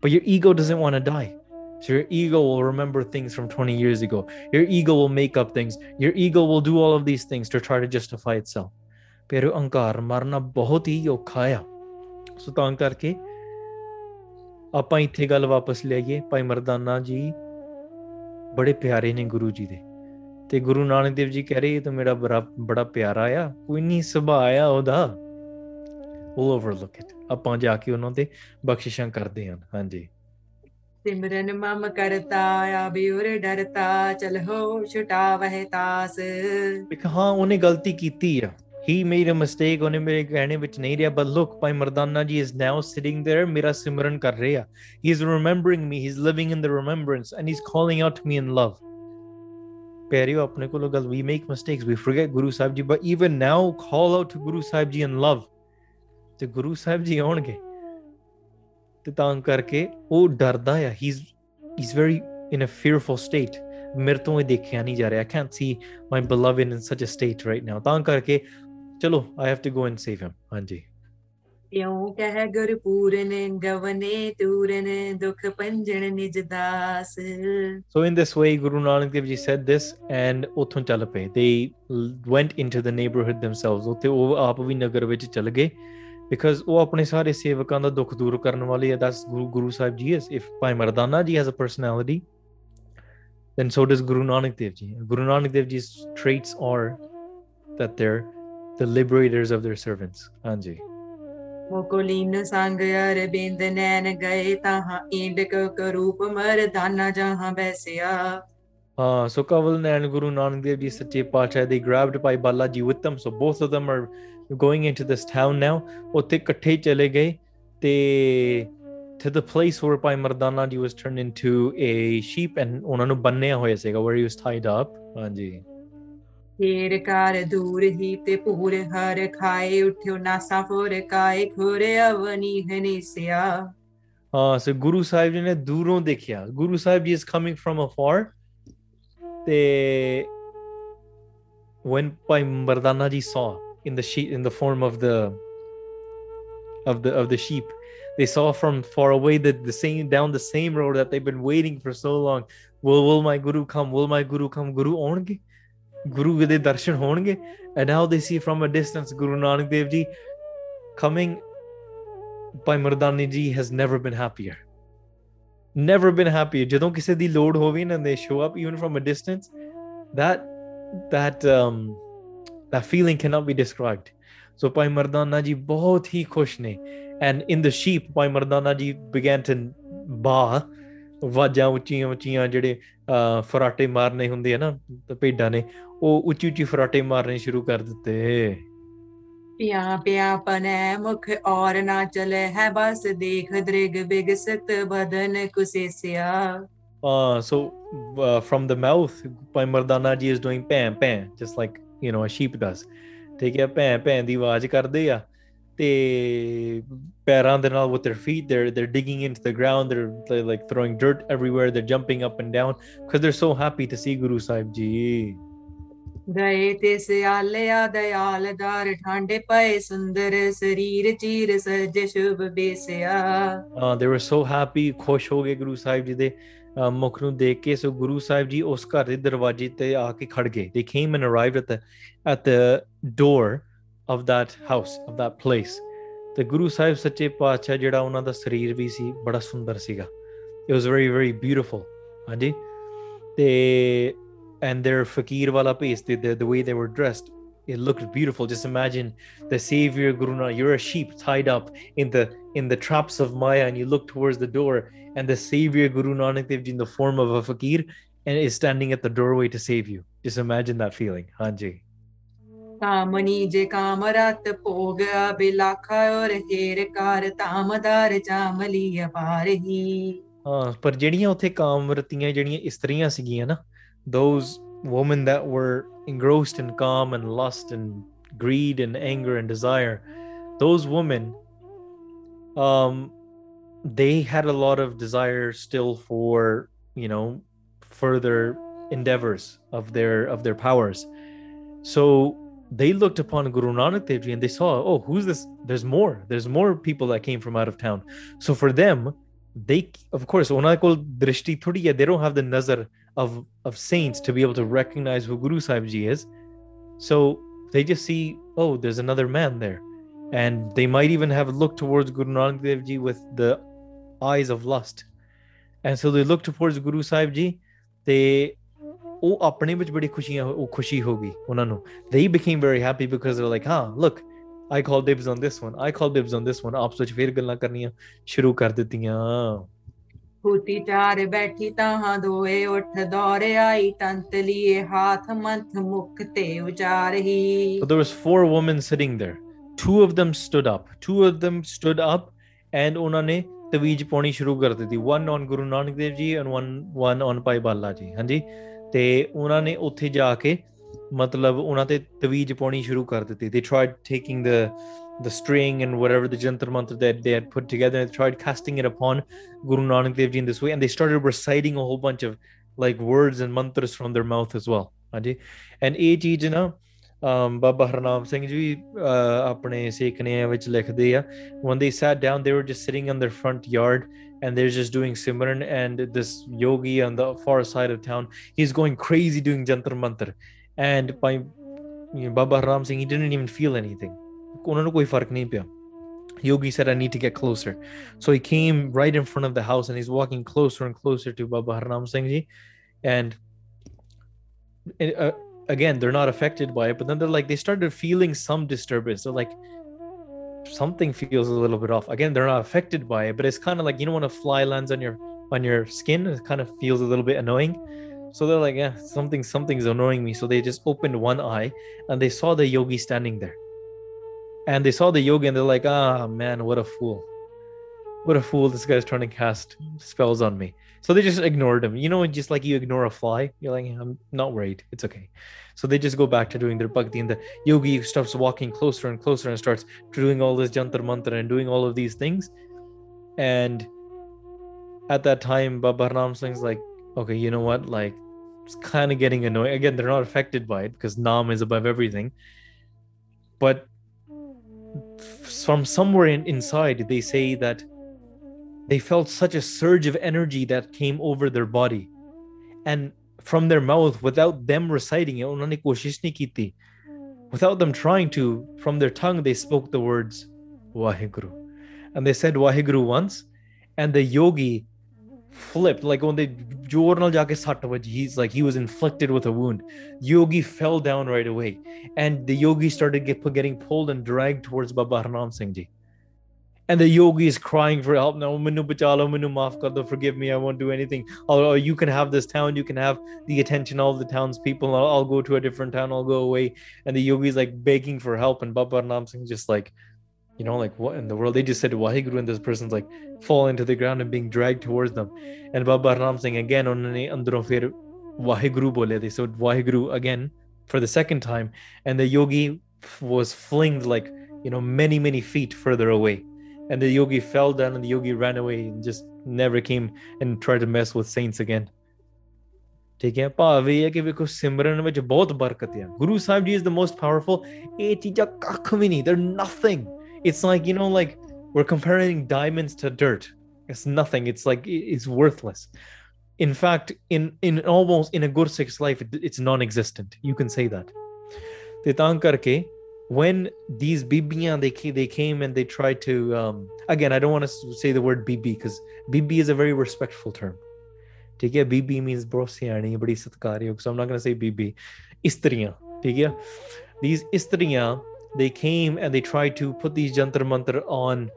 but your ego doesn't want to die so your ego will remember things from 20 years ago your ego will make up things your ego will do all of these things to try to justify itself pero ਅਹੰਕਾਰ ਮਰਨਾ ਬਹੁਤ ਹੀ ਔਖਾ ਆ ਸੋ ਤਾਂ ਕਰਕੇ ਆਪਾਂ ਇੱਥੇ ਗੱਲ ਵਾਪਸ ਲਿਆਈਏ ਭਾਈ ਮਰਦਾਨਾ ਜੀ ਬੜੇ ਪਿਆਰੇ ਨੇ ਗੁਰੂ ਜੀ ਦੇ ਤੇ ਗੁਰੂ ਨਾਨਕ ਦੇਵ ਜੀ ਕਹਿ ਰਹੇ ਇਹ ਤਾਂ ਮੇਰਾ ਬੜਾ ਬੜਾ ਪਿਆਰਾ ਆ ਕੋਈ ਨਹੀਂ ਸੁਭਾਅ ਆ ਉਹਦਾ we'll overlook it ਆਪਾਂ ਜਾ ਕੇ ਉਹਨਾਂ ਤੇ ਬਖਸ਼ਿਸ਼ਾਂ ਕਰਦੇ ਹਾਂ ਹਾਂਜੀ सिमरन मम करता अभियुर डरता चल हो छुटा वह तास ਇੱਕ ਹਾਂ ਉਹਨੇ ਗਲਤੀ ਕੀਤੀ ਆ he made a mistake ਉਹਨੇ ਮੇਰੇ ਕਹਿਣੇ ਵਿੱਚ ਨਹੀਂ ਰਿਹਾ but look ਭਾਈ ਮਰਦਾਨਾ ਜੀ is now sitting there ਮੇਰਾ ਸਿਮਰਨ ਕਰ ਰਿਹਾ he is remembering me he's living in the remembrance and he's calling out to me in love ਪਿਆਰਿਓ ਆਪਣੇ ਕੋਲੋਂ ਗੱਲ we make mistakes we forget ਗੁਰੂ ਸਾਹਿਬ ਜੀ but even now call out to ਗੁਰੂ ਸਾਹਿਬ ਜੀ in love ਤੇ ਗੁਰੂ ਸਾਹਿਬ ਜੀ ਆਉਣਗੇ। ਤੇ ਤਾਂ ਕਰਕੇ ਉਹ ਡਰਦਾ ਆ। He is very in a fearful state ਮੇਰੇ ਤੋਂ ਇਹ ਦੇਖਿਆ ਨਹੀਂ ਜਾ ਰਿਹਾ। I can't C my beloved ਇਨ ਸੱਚ ਅ ਸਟੇਟ ਰਾਈਟ ਨਾਓ ਤਾਂ ਕਰਕੇ ਚਲੋ I have to go and save him ਹਾਂਜੀ। ਇਉਂ ਕਹਿ ਗੁਰ ਪੂਰਨ ਗਵਨੇ ਤੂਰਨ ਦੁਖ ਪੰਜਣ ਨਿਜ ਦਾਸ। ਸੋ ਇਨ ਦਿਸ ਵੇ ਗੁਰੂ Nanak Dev ji said this and ਉਥੋਂ ਚੱਲ ਪਏ। They went into the neighbourhood themselves ਉਥੇ ਉਹ ਆਪ ਵੀ ਨਗਰ ਵਿੱਚ ਚੱਲ ਗਏ। Because ਉਹ ਆਪਣੇ ਸਾਰੇ ਸੇਵਕਾਂ ਦਾ ਦੁੱਖ ਦੂਰ ਕਰਨ ਵਾਲੇ ਆ. That's Guru Guru Sahib Ji is. If Bhai Mardana Ji has a personality, then so does Guru Nanak Dev Ji. Guru Nanak Dev Ji's traits are that they're the liberators of their servants. ਹਾਂਜੀ ਮੁਕੁਲੀਨ ਸੰਗ ਅਰਬਿੰਦ ਨੈਣ ਗਏ ਤਾਹਾਂ ਇੰਡ ਕੋ ਕਰੂਪ ਮਰਦਾਨਾ ਜਹਾਂ ਬੈਸਿਆ Uh, Pacha, they grabbed Bhai Balaji with them. So both of them are going into this town now. ਉੱਥੇ ਇਕੱਠੇ ਚਲੇ ਗਏ ਤੇ to the place where Bhai Mardana Ji was turned into a sheep and ਉਹਨਾਂ ਨੂੰ ਬੰਨਿਆ ਹੋਇਆ ਸੀਗਾ where he was tied up. ਹਾਂਜੀ ਫੇਰ ਕਰ ਦੂਰ ਹੀ ਤੇ ਪੂਰ ਹਰ ਖਾਏ ਉਠਿਓ ਨਾਸਾ ਫੋਰ ਕਾਏ ਖੁਰ ਅਵਨੀ ਹਨੀਸਿਆ ਹਾਂ so Guru Sahib ਜੀ ਨੇ ਦੂਰੋਂ ਦੇਖਿਆ Guru Sahib ji is coming from afar ਤੇ when Bhai Mardana Ji saw in the sheep in the form of the of the of the sheep. They saw from far away that the same down the same road that they've been waiting for so long. Will will my guru come? Will my guru come? Guru honge guru de darshan honge? And now they see from a distance guru nanak dev ji coming. Bhai Mardana ji has never been happier. Never been happier. ਜਦੋਂ ਕਿਸੇ ਦੀ Lord ਹੋਵੇ and they show up even from a distance that that um that feeling cannot be described. So Bhai Mardana ji bahut hi khush. And in the sheep, Bhai Mardana ji began to bah. ਵਾਜਾਂ ਉੱਚੀਆਂ ਉੱਚੀਆਂ ਜਿਹੜੇ ਫਰਾਟੇ ਮਾਰਨੇ ਹੁੰਦੇ ਆ ਨਾ ਭੇਡਾਂ ਨੇ ਉਹ ਉੱਚੀ ਉੱਚੀ ਫਰਾਟੇ ਮਾਰਨੇ ਸ਼ੁਰੂ ਕਰ ਦਿੱਤੇ ਪਿਆ ਪਿਆ so uh, from the mouth, Bhai Mardana ji is doing pan pan, just like you know a sheep does. ਠੀਕ ਹੈ ਭੈਂ ਭੈਂ ਦੀ ਆਵਾਜ਼ ਕਰਦੇ ਆ ਤੇ ਪੈਰਾਂ ਦੇ ਨਾਲ with their feet they're they're digging into the ground they're, they're like throwing dirt everywhere they're jumping up and down because they're so happy to see Guru Sahib ji ਗਏ ਤੇ ਸਿਆਲਿਆ ਦਇਆਲਦਾਰ ਠਾਂਡੇ ਪਏ ਸੁੰਦਰ ਸਰੀਰ ਚੀਰ ਸਜ ਸ਼ੁਭ ਬੇਸਿਆ uh, they were so happy ਖੁਸ਼ ਹੋ ਗਏ ਗੁਰੂ ਸਾਹਿਬ ਜੀ ਦੇ ਅਹ, ਮੁਖ ਨੂੰ ਦੇਖ ਕੇ ਸੋ ਗੁਰੂ ਸਾਹਿਬ ਜੀ ਉਸ ਘਰ ਦੇ ਦਰਵਾਜ਼ੇ ਤੇ ਆ ਕੇ ਖੜ ਗਏ। They came and arrived at the at the door of that house of that place ਤੇ ਗੁਰੂ ਸਾਹਿਬ ਸੱਚੇ ਪਾਤਸ਼ਾਹ ਜਿਹੜਾ ਉਹਨਾਂ ਦਾ ਸਰੀਰ ਵੀ ਸੀ, ਬੜਾ ਸੁੰਦਰ ਸੀਗਾ। It was very very beautiful ਹਾਂਜੀ। ਤੇ ਐਂਡ देयर ਫਕੀਰ ਵਾਲਾ ਭੇਸ ਦੇ the way they were dressed it looked beautiful just imagine the savior guru Nanak, you're a sheep tied up in the in the traps of Maya and you look towards the door and the savior Guru Nanak Dev Ji in the form of a fakir and is standing at the doorway to save you. Just imagine that feeling. Hanji. Kamini ਜੇ ਕਾਮ ਰਤ ਭੋਗ ਬਿਲਾਖਾ ਔਰ ਹੇਰ ਕਾਰ ਤਾਮਦਾਰ ਚਾਮਲੀ ਅਪਾਰਹੀ ਹਾਂ ਪਰ ਜਿਹੜੀਆਂ ਉੱਥੇ ਕਾਮਰਤੀਆਂ ਜਿਹੜੀਆਂ ਇਸਤਰੀਆਂ ਸੀਗੀਆਂ ਨਾ those women that were engrossed in calm and lust and greed and anger and desire those women um they had a lot of desire still for you know further endeavors of their of their powers so they looked upon guru nanak dev ji and they saw oh who's this there's more there's more people that came from out of town so for them they of course ਉਹਨਾਂ ਕੋਲ ਦ੍ਰਿਸ਼ਟੀ ਥੋੜੀ ਹੈ they don't have the nazar of of saints to be able to recognize who guru sahib ji is so they just see oh there's another man there and they might even have looked towards guru nanak dev ji with the eyes of lust and so they look towards guru sahib ji they ਉਹ ਆਪਣੇ ਵਿੱਚ ਬੜੀ ਖੁਸ਼ੀਆਂ ਉਹ ਖੁਸ਼ੀ ਹੋ ਗਈ ਉਹਨਾਂ ਨੂੰ they became very happy because they're like ਹਾਂ look I call dibs on this one I call dibs on this one ਆਪਸ ਵਿੱਚ ਫੇਰ ਗੱਲਾਂ ਕਰਨੀਆਂ ਸ਼ੁਰੂ ਕਰ ਦਿੱਤੀਆਂ ਫੂਤੀ ਚਾਰ ਬੈਠੀ ਤਾਹਾਂ ਦੋਏ ਉੱਠ ਦੌੜ ਆਈ ਤੰਤ ਲੀਏ ਹਾਥ ਮੰਥ ਮੁਖ ਤੇ ਉਚਾਰਹੀ So there was four women sitting there. Two of them stood up. Two of them stood up and ਉਹਨਾਂ ਨੇ ਤਵੀਜ ਪਾਉਣੀ ਸ਼ੁਰੂ ਕਰ ਦਿੱਤੀ one on ਗੁਰੂ ਨਾਨਕ ਦੇਵ ਜੀ and one one on ਭਾਈ ਬਾਲਾ ਜੀ ਹਾਂਜੀ ਤੇ ਉਹਨਾਂ ਨੇ ਉੱਥੇ ਜਾ ਕੇ ਮਤਲਬ ਉਹਨਾਂ ਤੇ ਤਵੀਜ ਪਾਉਣੀ ਸ਼ੁਰੂ ਕਰ ਦਿੱਤੀ they tried taking the the string and whatever the jantar mantra that they had put together and tried casting it upon Guru Nanak Dev Ji in this way and they started reciting a whole bunch of like words and mantras from their mouth as well ਹਾਂਜੀ and ਇਹ ਚੀਜ਼ ਨਾ um, ਬਾਬਾ Harnam Singh ji uh, ਆਪਣੇ ਸੇਖਣਿਆਂ ਵਿੱਚ ਲਿਖਦੇ ਆ when they sat down they were just sitting on their front yard and they're just doing simran and this yogi on the far side of town he's going crazy doing jantar mantar and by you know, Baba Haram Singh he didn't even feel anything ਉਹਨਾਂ ਨੂੰ ਕੋਈ ਫਰਕ ਨਹੀਂ ਪਿਆ Yogi said, I need to get closer. So he came right in front of the house and he's walking closer and closer to Baba Harnam Singh Ji. And it, uh, again, they're not affected by it, but then they're like, they started feeling some disturbance. They're like, something feels a little bit off. Again, they're not affected by it, but it's kind of like, you know, when a fly lands on your on your skin, it kind of feels a little bit annoying. So they're like, yeah, something, something's annoying me. So they just opened one eye and they saw the yogi standing there and they saw the yogi and they're like, ah, man, what a fool. What a fool. This guy's trying to cast spells on me. So they just ignored him. You know, just like you ignore a fly, you're like, I'm not worried. It's okay. So they just go back to doing their bhakti. And the yogi starts walking closer and closer and starts doing all this jantar mantra and doing all of these things. And at that time, Baba Ram Singh's like, okay, you know what? Like, it's kind of getting annoying. Again, they're not affected by it because Nam is above everything. But from somewhere in, inside, they say that they felt such a surge of energy that came over their body. And from their mouth, without them reciting it. Without them trying to, from their tongue, they spoke the words Waheguru. And they said Waheguru once, and the yogi flipped. Like when they journal jaake he's like he was inflicted with a wound. Yogi fell down right away. And the yogi started get, getting pulled and dragged towards baba harnam singh ji. And the yogi is crying for help. Now minu bachalo minu maaf kar do forgive me i won't do anything. Oh, you can have this town you can have the attention of the townspeople. I'll, I'll go to a different town i'll go away. And the yogi is like begging for help. And baba harnam singh just like you know, like what in the world? They just said Waheguru, and this person's like falling to the ground and being dragged towards them. And Baba Ram Singh again, on andro fir Waheguru bole. They said Waheguru again for the second time, and the yogi was flinged like you know many many feet further away. And the yogi fell down, and the yogi ran away and just never came and tried to mess with saints again. ਠੀਕ ਹੈ ਭਾਵ ਇਹ ਹੈ ਕਿ ਵੇਖੋ ਸਿਮਰਨ ਵਿੱਚ ਬਹੁਤ ਬਰਕਤ ਹੈ ਗੁਰੂ Sahib ji is the most powerful ਇਹ ਚੀਜ਼ਾਂ ਕੱਖ ਵੀ ਨਹੀਂ ਦੇ nothing it's like, you know, like we're comparing diamonds to dirt. It's nothing. It's like it's worthless. In fact, in in almost in a Gursikh's life, it, it's non-existent. You can say that. Titan karke, when these bibiyan they they came and they tried to um, again, I don't want to say the word bibi because bibi is a very respectful term. ठीक है बीबी means ब्रोसियां Siyani बड़ी सत्कारी हो so I am not gonna say बीबी स्त्रियां ठीक है these स्त्रियां they came and they tried to put these jantar mantar on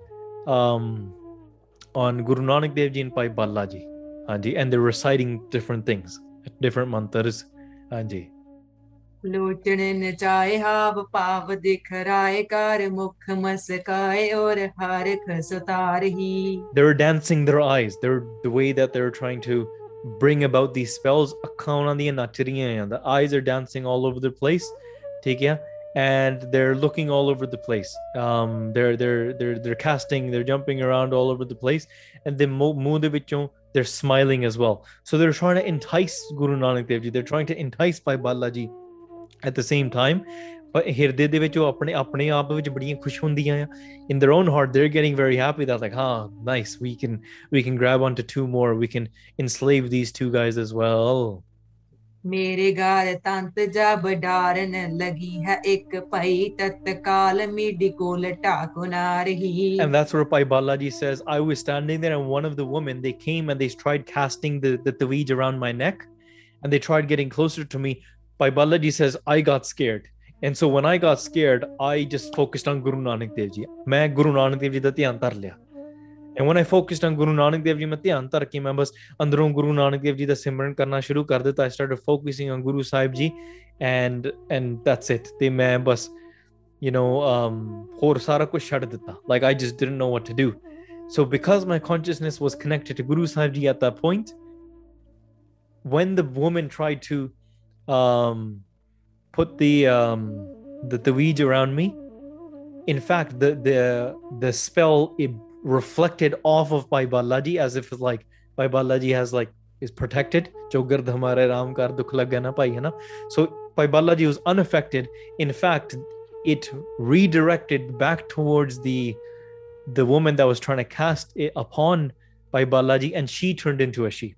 um, on Guru Nanak Dev Ji and Bhai Balaji. Hanji, and they're reciting different things, different mantras. ਹਾਵ ਪਾਵ ਕਰ ਮੁਖ ਮਸਕਾਏ ਔਰ ਹਰ they were dancing their eyes they were the way that they were trying to bring about these spells ਅਖਾਂ ਉਹਨਾਂ ਦੀਆਂ ਨੱਚ the eyes are dancing all over the place ਠੀਕ ਹੈ and they're looking all over the place. Um, they're they're they're they're casting, they're jumping around all over the place, and the mood they're smiling as well. So they're trying to entice Guru Nanak Dev Ji. They're trying to entice Bhai Bala Ji at the same time. But ਹਿਰਦੇ ਦੇ ਵਿੱਚ ਉਹ ਆਪਣੇ ਆਪਣੇ ਆਪ ਵਿੱਚ ਬੜੀਆਂ ਖੁਸ਼ ਹੁੰਦੀਆਂ ਆ in their own heart they are getting very happy that like ਹਾਂ nice we can and that's where Bhai Balaji says, I was standing there and one of the women, they came and they tried casting the, the tawij around my neck and they tried getting closer to me. Pai says, I got scared. And so when I got scared, I just focused on Guru Nanak Dev Ji. मैं गुरु नानक देव जी का ध्यान लिया and when i focused on guru nanak dev ji ਮੈਂ ਧਿਆਨ ਧਰ ਕੇ ਮੈਂ ਬਸ ਅੰਦਰੋਂ ਗੁਰੂ ਨਾਨਕ ਦੇਵ ਜੀ ਦਾ ਸਿਮਰਨ ਕਰਨਾ ਸ਼ੁਰੂ ਕਰ ਦਿੱਤਾ i started focusing on guru Sahib ji and and that's it ਤੇ ਮੈਂ ਬਸ you know um ਹੋਰ ਸਾਰਾ ਕੁਝ ਛੱਡ ਦਿੱਤਾ like i just didn't know what to do so because my consciousness was connected to guru Sahib ji at that point when the woman tried to um put the um the, the weeds around me in fact the the the spell it reflected off of Bhai Balaji as if like Bhai Balaji has like is protected. Dukh lagana na. So Bhai Balaji was unaffected. In fact, it redirected back towards the the woman that was trying to cast it upon Bhai Balaji, and she turned into a sheep.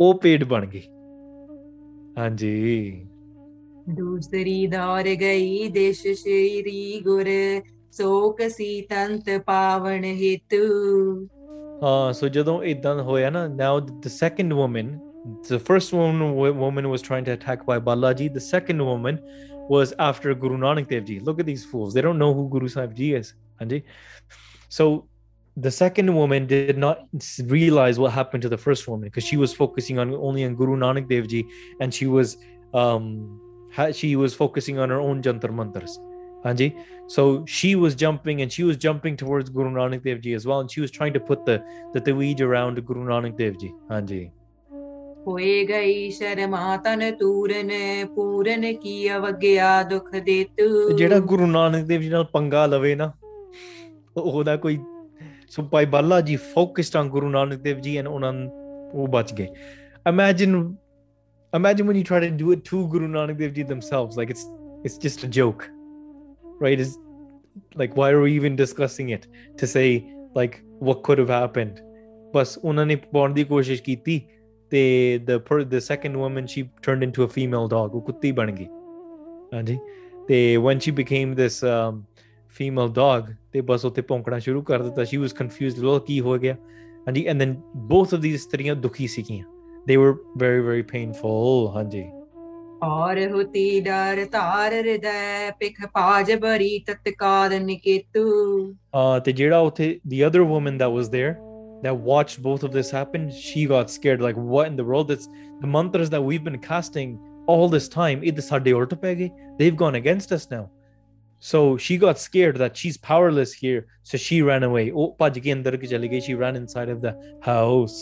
ਉਹ ਪੇੜ ਬਣ ਦੂਸਰੀ ਦੌਰ ਗਈ ਦੇਸ਼ ਸ਼ੇਰੀ ਗੁਰ ਸੋਕਸੀਤੰਤ ਪਾਵਨ ਹੇਤੂ ਹਾਂ ਸੋ ਜਦੋਂ ਇਦਾਂ ਹੋਇਆ ਨਾ now the second woman the first woman, woman was trying to attack Bhai Balaji. The second woman was after Guru Nanak Dev Ji. Look at these fools. They don't know who Guru Sahib Ji is. Anji. So the second woman did not realize what happened to the first woman because she was focusing on only on Guru Nanak Dev Ji and she was um she was focusing on her own jantar mantras. Anji so she was jumping and she was jumping towards Guru Nanak Dev Ji as well and she was trying to put the the taweed around Guru Nanak Dev Ji. Hanji. ਹੋਏ ਗਈ ਸ਼ਰਮਾ ਤਨ ਤੂਰਨ ਪੂਰਨ ਕੀ ਅਵਗਿਆ ਦੁਖ ਦੇਤੂ ਤੇ ਜਿਹੜਾ ਗੁਰੂ ਨਾਨਕ ਦੇਵ ਜੀ ਨਾਲ ਪੰਗਾ ਲਵੇ ਨਾ ਉਹ- ਉਹਦਾ ਕੋਈ so Bhai Bala ji focused on Guru Nanak Dev ji and ਉਹਨਾਂ ਨੂੰ- ਉਹ ਬਚ ਗਏ imagine imagine when you try to do it to guru nanak dev ji themselves like it's it's just a joke right is like why are we even discussing it to say like what could have happened ਬਸ ਉਹਨਾਂ ਨੇ ਪਾਉਣ ਦੀ ਕੋਸ਼ਿਸ਼ ਕੀਤੀ ਤੇ the per, the second woman she turned into a female dog ਉਹ ਕੁੱਤੀ ਬਣ ਗਈ ਹਾਂਜੀ ਤੇ when she became this um, female dog ਤੇ ਬਸ ਉੱਥੇ ਭੌਂਕਣਾ ਸ਼ੁਰੂ ਕਰ ਦਿੱਤਾ she was confused ਲੋ ਕੀ ਹੋ ਗਿਆ ਹਾਂਜੀ and then both of these ਸਤਰੀਆਂ ਦੁਖੀ ਸੀਗੀਆਂ they were very very painful ਹਾਂਜੀ ਔਰ ਹੁਤੀ ਡਰ ਧਾਰ ਹਿਰਦੈ ਪਿਖ ਪਾਜ ਬਰੀ ਤਤਕਾਲ ਨਿਕੇਤੂ uh ਤੇ ਜਿਹੜਾ ਉੱਥੇ the other woman that was there that watched both of this happen she got scared like what in the world it's the mantras that we've been casting all this time ਇਹ ਤਾਂ ਸਾਡੇ ਉਲਟ ਪੈ ਗਏ they've gone against us now so she got scared that she's powerless here so she ran away ਉਹ ਭੱਜ ਕੇ ਅੰਦਰ ਕਿ ਚਲੀ ਗਈ she ran inside of the house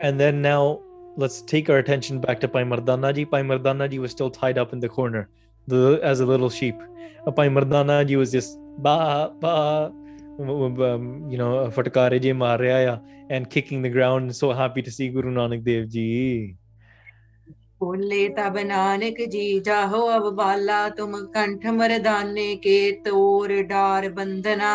And then now let's take our attention back to Bhai Mardanaji. Bhai Mardanaji was still tied up in the corner as a little sheep. Uh, Bhai Mardanaji was just ba ba um, um, um, you know, fatakare je maraya and kicking the ground, so happy to see Guru Nanak Dev Ji. ਬੋਲੇ ਤਬ ਨਾਨਕ ਜੀ ਜਾਹੋ ਅਬ ਬਾਲਾ ਤੁਮ ਕੰਠ ਮਰਦਾਨੇ ਕੇ ਤੋਰ ਡਾਰ ਬੰਦਨਾ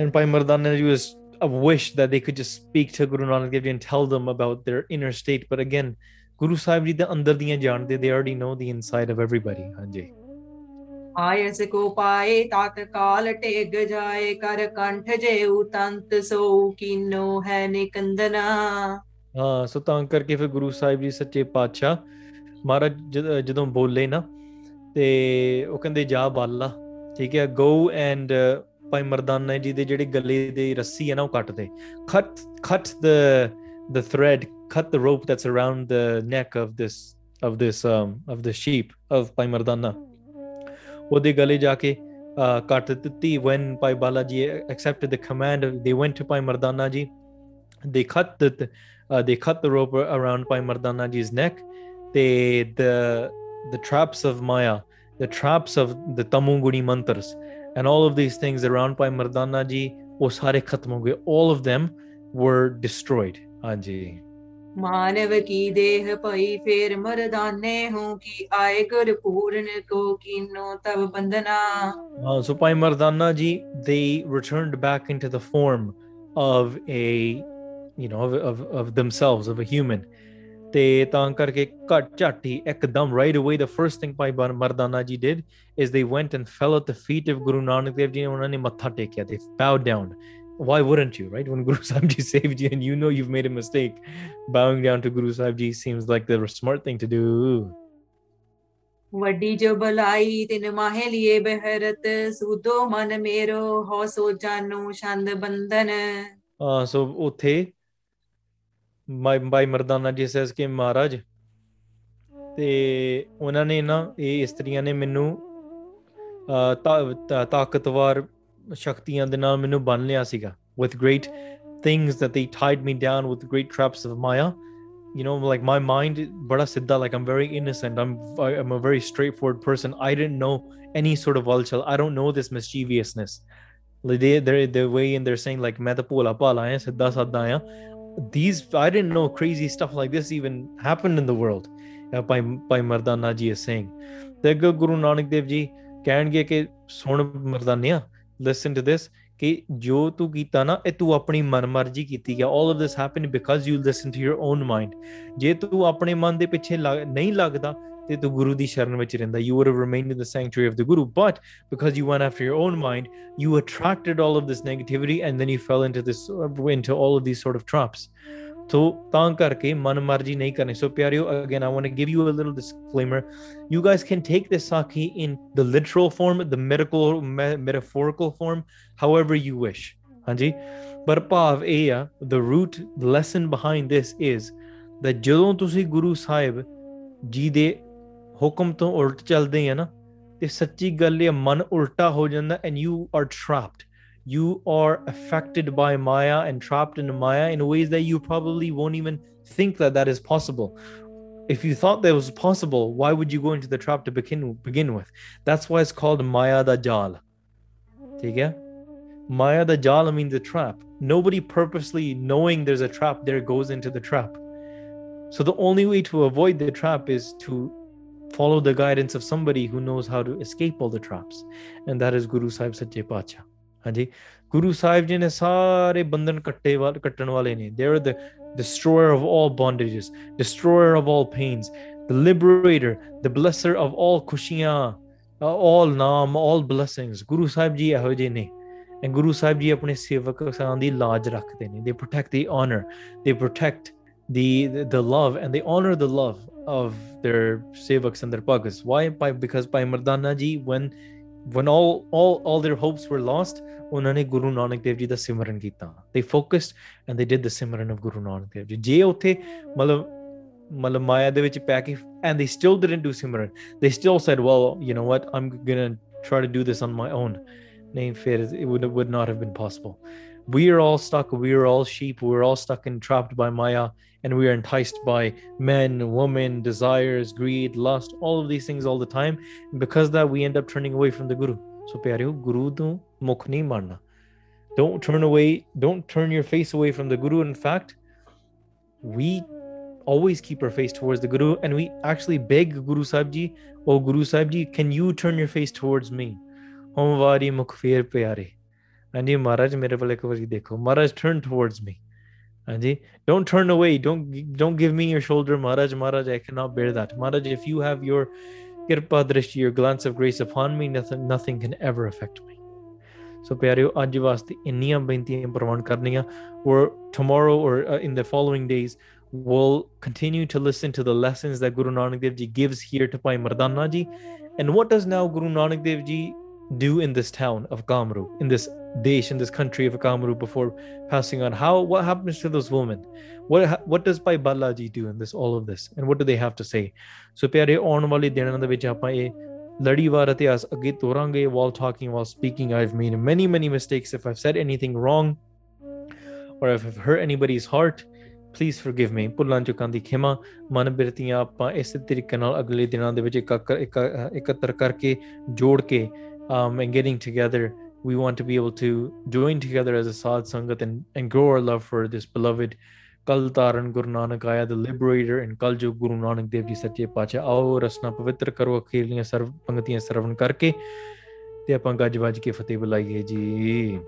And Pai Mardana ji was a wish that they could just speak to Guru Nanak Dev ji and tell them about their inner state. But again, Guru Sahib ji the andar diyan jaante, they already know the inside of everybody. Hanji. ਆਇਸ ਕੋ ਪਾਏ ਤਤ ਕਾਲ ਟੇਗ ਜਾਏ ਕਰ ਕੰਠ ਜੇਉ ਤੰਤ ਸੋ ਕੀਨੋ ਹੈ ਨਿਕੰਦਨਾ ਹਾਂ ਸੋ ਤਾਂ ਕਰਕੇ ਫਿਰ ਗੁਰੂ ਸਾਹਿਬ ਜੀ ਸੱਚੇ ਪਾਤਸ਼ਾਹ ਮਹਾਰਾਜ ਜਦ- ਜਦੋਂ ਬੋਲੇ ਨਾ ਤੇ ਉਹ ਕਹਿੰਦੇ ਜਾ ਬਾਲਾ ਠੀਕ ਹੈ ਗੋ ਐਂਡ ਭਾਈ ਮਰਦਾਨਾ ਜੀ ਦੇ ਜਿਹੜੇ ਗਲੇ ਦੇ ਰੱਸੀ ਹੈ ਨਾ ਉਹ ਕੱਟ ਦੇ cut cut the the thread cut the rope that's around the neck of this of this um of the sheep of ਭਾਈ ਮਰਦਾਨਾ ਉਹਦੇ ਗਲੇ ਜਾ ਕੇ uh, ਕੱਟ ਦਿੱਤੀ when ਭਾਈ ਬਾਲਾ ਜੀ accepted the command they went to ਭਾਈ ਮਰਦਾਨਾ ਜੀ they cut the uh, they cut the rope around Pai Mardana ji's neck. the the the traps of Maya, the traps of the Tamunguni mantras, and all of these things around Bhai Mardana ji, Osare Khatmangue, all of them were destroyed. Anji. मानव की देह पई फेर मरदाने हूँ कि आए गुर पूर्ण को कीनो तब बंदना uh, so Bhai Mardana ji they returned back into the form of a you know of, of themselves of a human ਤੇ ਤਾਂ ਕਰਕੇ ਘਟ ਝਾਟੀ ਇੱਕਦਮ right away the first thing Pai Bar- Mardana ji did is they went and fell at the feet of Guru Nanak Dev ji ਉਹਨਾਂ ਨੇ ਮੱਥਾ ਟੇਕਿਆ they bowed down why wouldn't you right when Guru Sahib ji saved you and you know you've made a mistake bowing down to Guru Sahib ji seems like the smart thing to do ਵੱਡੀ ਜੋ ਬਲਾਈ ਤਿਨ ਮਾਹੇ ਲਿਏ ਬਹਿਰਤ ਸੂਦੋ ਮਨ ਮੇਰੋ ਹੋ ਸੋ ਜਾਨੂ ਛੰਦ ਬੰਧਨ uh, so ਉੱਥੇ ਬਾਈ Mardana G S K ਮਹਾਰਾਜ। ਤੇ ਉਹਨਾਂ ਨੇ ਨਾ ਇਹ ਇਸਤਰੀਆਂ ਨੇ ਮੈਨੂੰ ਤਾਕਤਵਰ ਸ਼ਕਤੀਆਂ ਦੇ ਨਾਲ ਮੈਨੂੰ ਬੰਨ ਲਿਆ ਸੀਗਾ। With great things that they tied me down with great traps of maya. You know like my mind bada siddha like i'm very innocent. I'm i'm a very straightforward person. I didn't know any sort of vulture. I don't know this mischievousness. Like they they're way in they're saying like ਮੈਂ ਤਾਂ ਭੋਲਾ ਭਾਲਾ ਆ ਸਿੱਧਾ ਸਾਦਾ ਆ these I didn't know crazy stuff like this even happened in the world uh, by by Mardana ji is saying ਤੇ ਅੱਗੇ ਗੁਰੂ ਨਾਨਕ ਦੇਵ ਜੀ ਕਹਿਣਗੇ ਕਿ ਸੁਣ ਮਰਦਾਨਿਆ listen to this ਕਿ ਜੋ ਤੂੰ ਕੀਤਾ ਨਾ ਇਹ ਤੂੰ ਆਪਣੀ ਮਨਮਰਜ਼ੀ ਕੀਤੀ ਹੈ all of this happened because you listen to your own mind ਜੇ ਤੂੰ ਆਪਣੇ ਮਨ ਦੇ ਪਿੱਛੇ ਲੱਗ- ਨਹੀਂ ਲੱਗਦਾ the Sharan you would have remained in the sanctuary of the Guru. But because you went after your own mind, you attracted all of this negativity and then you fell into this uh, into all of these sort of traps. So taan karke manamarji nahi karne. So again, I want to give you a little disclaimer. You guys can take this sakhi in the literal form, the medical, metaphorical form, however you wish. Anji, But bhav eya, the root lesson behind this is that ਜਦੋਂ ਤੁਸੀਂ ਗੁਰੂ ਸਾਹਿਬ ਜੀ ਦੇ ਹੁਕਮ ਤੋਂ ਉਲਟ ਚੱਲਦੇ ਆ ਨਾ ਤੇ ਸੱਚੀ ਗੱਲ ਇਹ ਮਨ ਉਲਟਾ ਹੋ ਜਾਂਦਾ and you are trapped you are affected by Maya and trapped in Maya in ways that you probably won't even think that that is possible. If you thought that was possible, why would you go into the trap to begin begin with? That's why it's called Maya da Jal. Okay? Maya da Jal means the trap. Nobody purposely knowing there's a trap there goes into the trap. So the only way to avoid the trap is to follow the guidance of somebody who knows how to escape all the traps and that is guru sahib sache pacha ਹਾਂਜੀ ਗੁਰੂ ਸਾਹਿਬ ਜੀ ਨੇ ਸਾਰੇ ਬੰਧਨ ਕੱਟੇ ਵਾਲ ਕੱਟਣ ਵਾਲੇ ਨੇ they are the destroyer of all bondages destroyer of all pains the liberator the blesser of all ਖੁਸ਼ੀਆਂ uh, all ਨਾਮ all blessings ਗੁਰੂ ਸਾਹਿਬ ਜੀ ਇਹੋ ਜਿਹੇ ਨੇ and ਗੁਰੂ ਸਾਹਿਬ ਜੀ ਆਪਣੇ ਸੇਵਕਾਂ ਦੀ ਲਾਜ ਰੱਖਦੇ ਨੇ they protect the honor they protect the the, the love and they honor the love of their sevaks and their pagas. Why? Because Bhai Mardana ji, when when all all all their hopes were lost, ਉਹਨਾਂ Guru Nanak Dev Ji the Simran Gita. They focused and they did the Simran of Guru Nanak Dev Ji. ਜੇ ਉੱਥੇ ਮਤਲਬ ਮਤਲਬ ਮਾਇਆ ਦੇ ਵਿੱਚ ਪੈ ਕੇ and they still didn't do Simran. They still said, well, you know what? I'm going to try to do this on my own. Name fear, it would it would not have been possible. We are all stuck. We are all sheep. We're all stuck and trapped by Maya and we are enticed by men, women, desires, greed, lust, all of these things all the time. And because that, we end up turning away from the Guru. So, pyareo, Guru do mukh marna. Don't turn away, don't turn your face away from the Guru. In fact, we always keep our face towards the Guru and we actually beg Guru Sahib Ji, Oh Guru Sahib Ji, can you turn your face towards me? Homvari mukfir pyare. And you, Maharaj, mere wale ko dekho. Maharaj, turn towards me. Anji, don't turn away. Don't don't give me your shoulder, Maharaj. Maharaj, I cannot bear that. Maharaj, if you have your kirpa drishti, your glance of grace upon me, nothing nothing can ever affect me. ਸੋ ਪਿਆਰਿਓ ਅੱਜ ਵਾਸਤੇ ਇੰਨੀਆਂ ਬੇਨਤੀਆਂ ਪ੍ਰਵਾਨ ਕਰਨੀਆਂ or tomorrow or in the following days will continue to listen to the lessons that Guru Nanak Dev Ji gives here to Bhai Mardana Ji and what does now Guru Nanak Dev Ji do in this town of Kamru in this desh in this country of Kamru before passing on how what happens to those women what ha- what does Pai Balaji do in this all of this and what do they have to say so ਪਿਆਰੇ ਆਉਣ ਵਾਲੇ ਦਿਨਾਂ ਦੇ ਵਿੱਚ ਆਪਾਂ ਇਹ ਲੜੀਵਾਰ ਇਤਿਹਾਸ ਅੱਗੇ ਤੋਰਾਂਗੇ while talking while speaking I've made many many mistakes if I've said anything wrong or if I've hurt anybody's heart please forgive me ਭੁੱਲਾਂ ਚੁੱਕਾਂ ਦੀ ਖਿਮਾ ਮਨ ਬਿਰਤੀਆਂ ਆਪਾਂ ਇਸੇ ਤਰੀਕੇ ਨਾਲ ਅਗਲੇ ਦਿਨਾਂ ਦੇ ਵਿੱਚ ਇਕੱਕਰ- ਇਕ- ਇਕੱਤਰ ਕਰਕੇ ਜੋੜ ਕੇ um, and getting together we want to be able to join together as a sad sangat and, and grow our love for this beloved ਕਲ ਤਾਰਨ ਗੁਰੂ ਨਾਨਕ ਆਇਆ the liberator and ਕਲ ਜੋ ਗੁਰੂ ਨਾਨਕ ਦੇਵ ਜੀ ਸੱਚੇ ਪਾਤਸ਼ਾਹ ਆਓ ਰਸਨਾ ਪਵਿੱਤਰ ਕਰੋ ਅਖੀਰਲੀਆਂ ਸਰਵ ਪੰਕਤੀਆਂ ਸਰਵਣ ਕਰਕੇ ਤੇ ਆਪਾਂ ਗੱਜ ਵੱਜ ਕੇ ਫਤਿਹ ਬੁਲਾਈਏ ਜੀ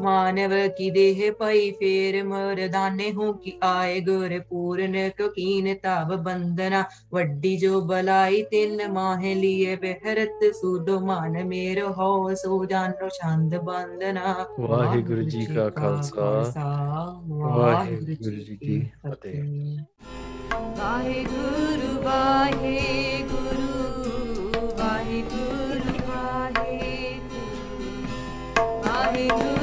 मानव की देह पाई फेर मर दाने हो कि आए गुर पूर्ण कीन ताव बंदना। वड्डी जो बलाई तिन माह लिए बहरत सूदो मान मेर हो सो जानो चाँद बंदना। वाहे गुरु जी का खालसा। वाहे गुरु जी की फतेह। वाहे गुरु वाहे गुरु वाहे गुरु वाहे गुरु वाहे गुरु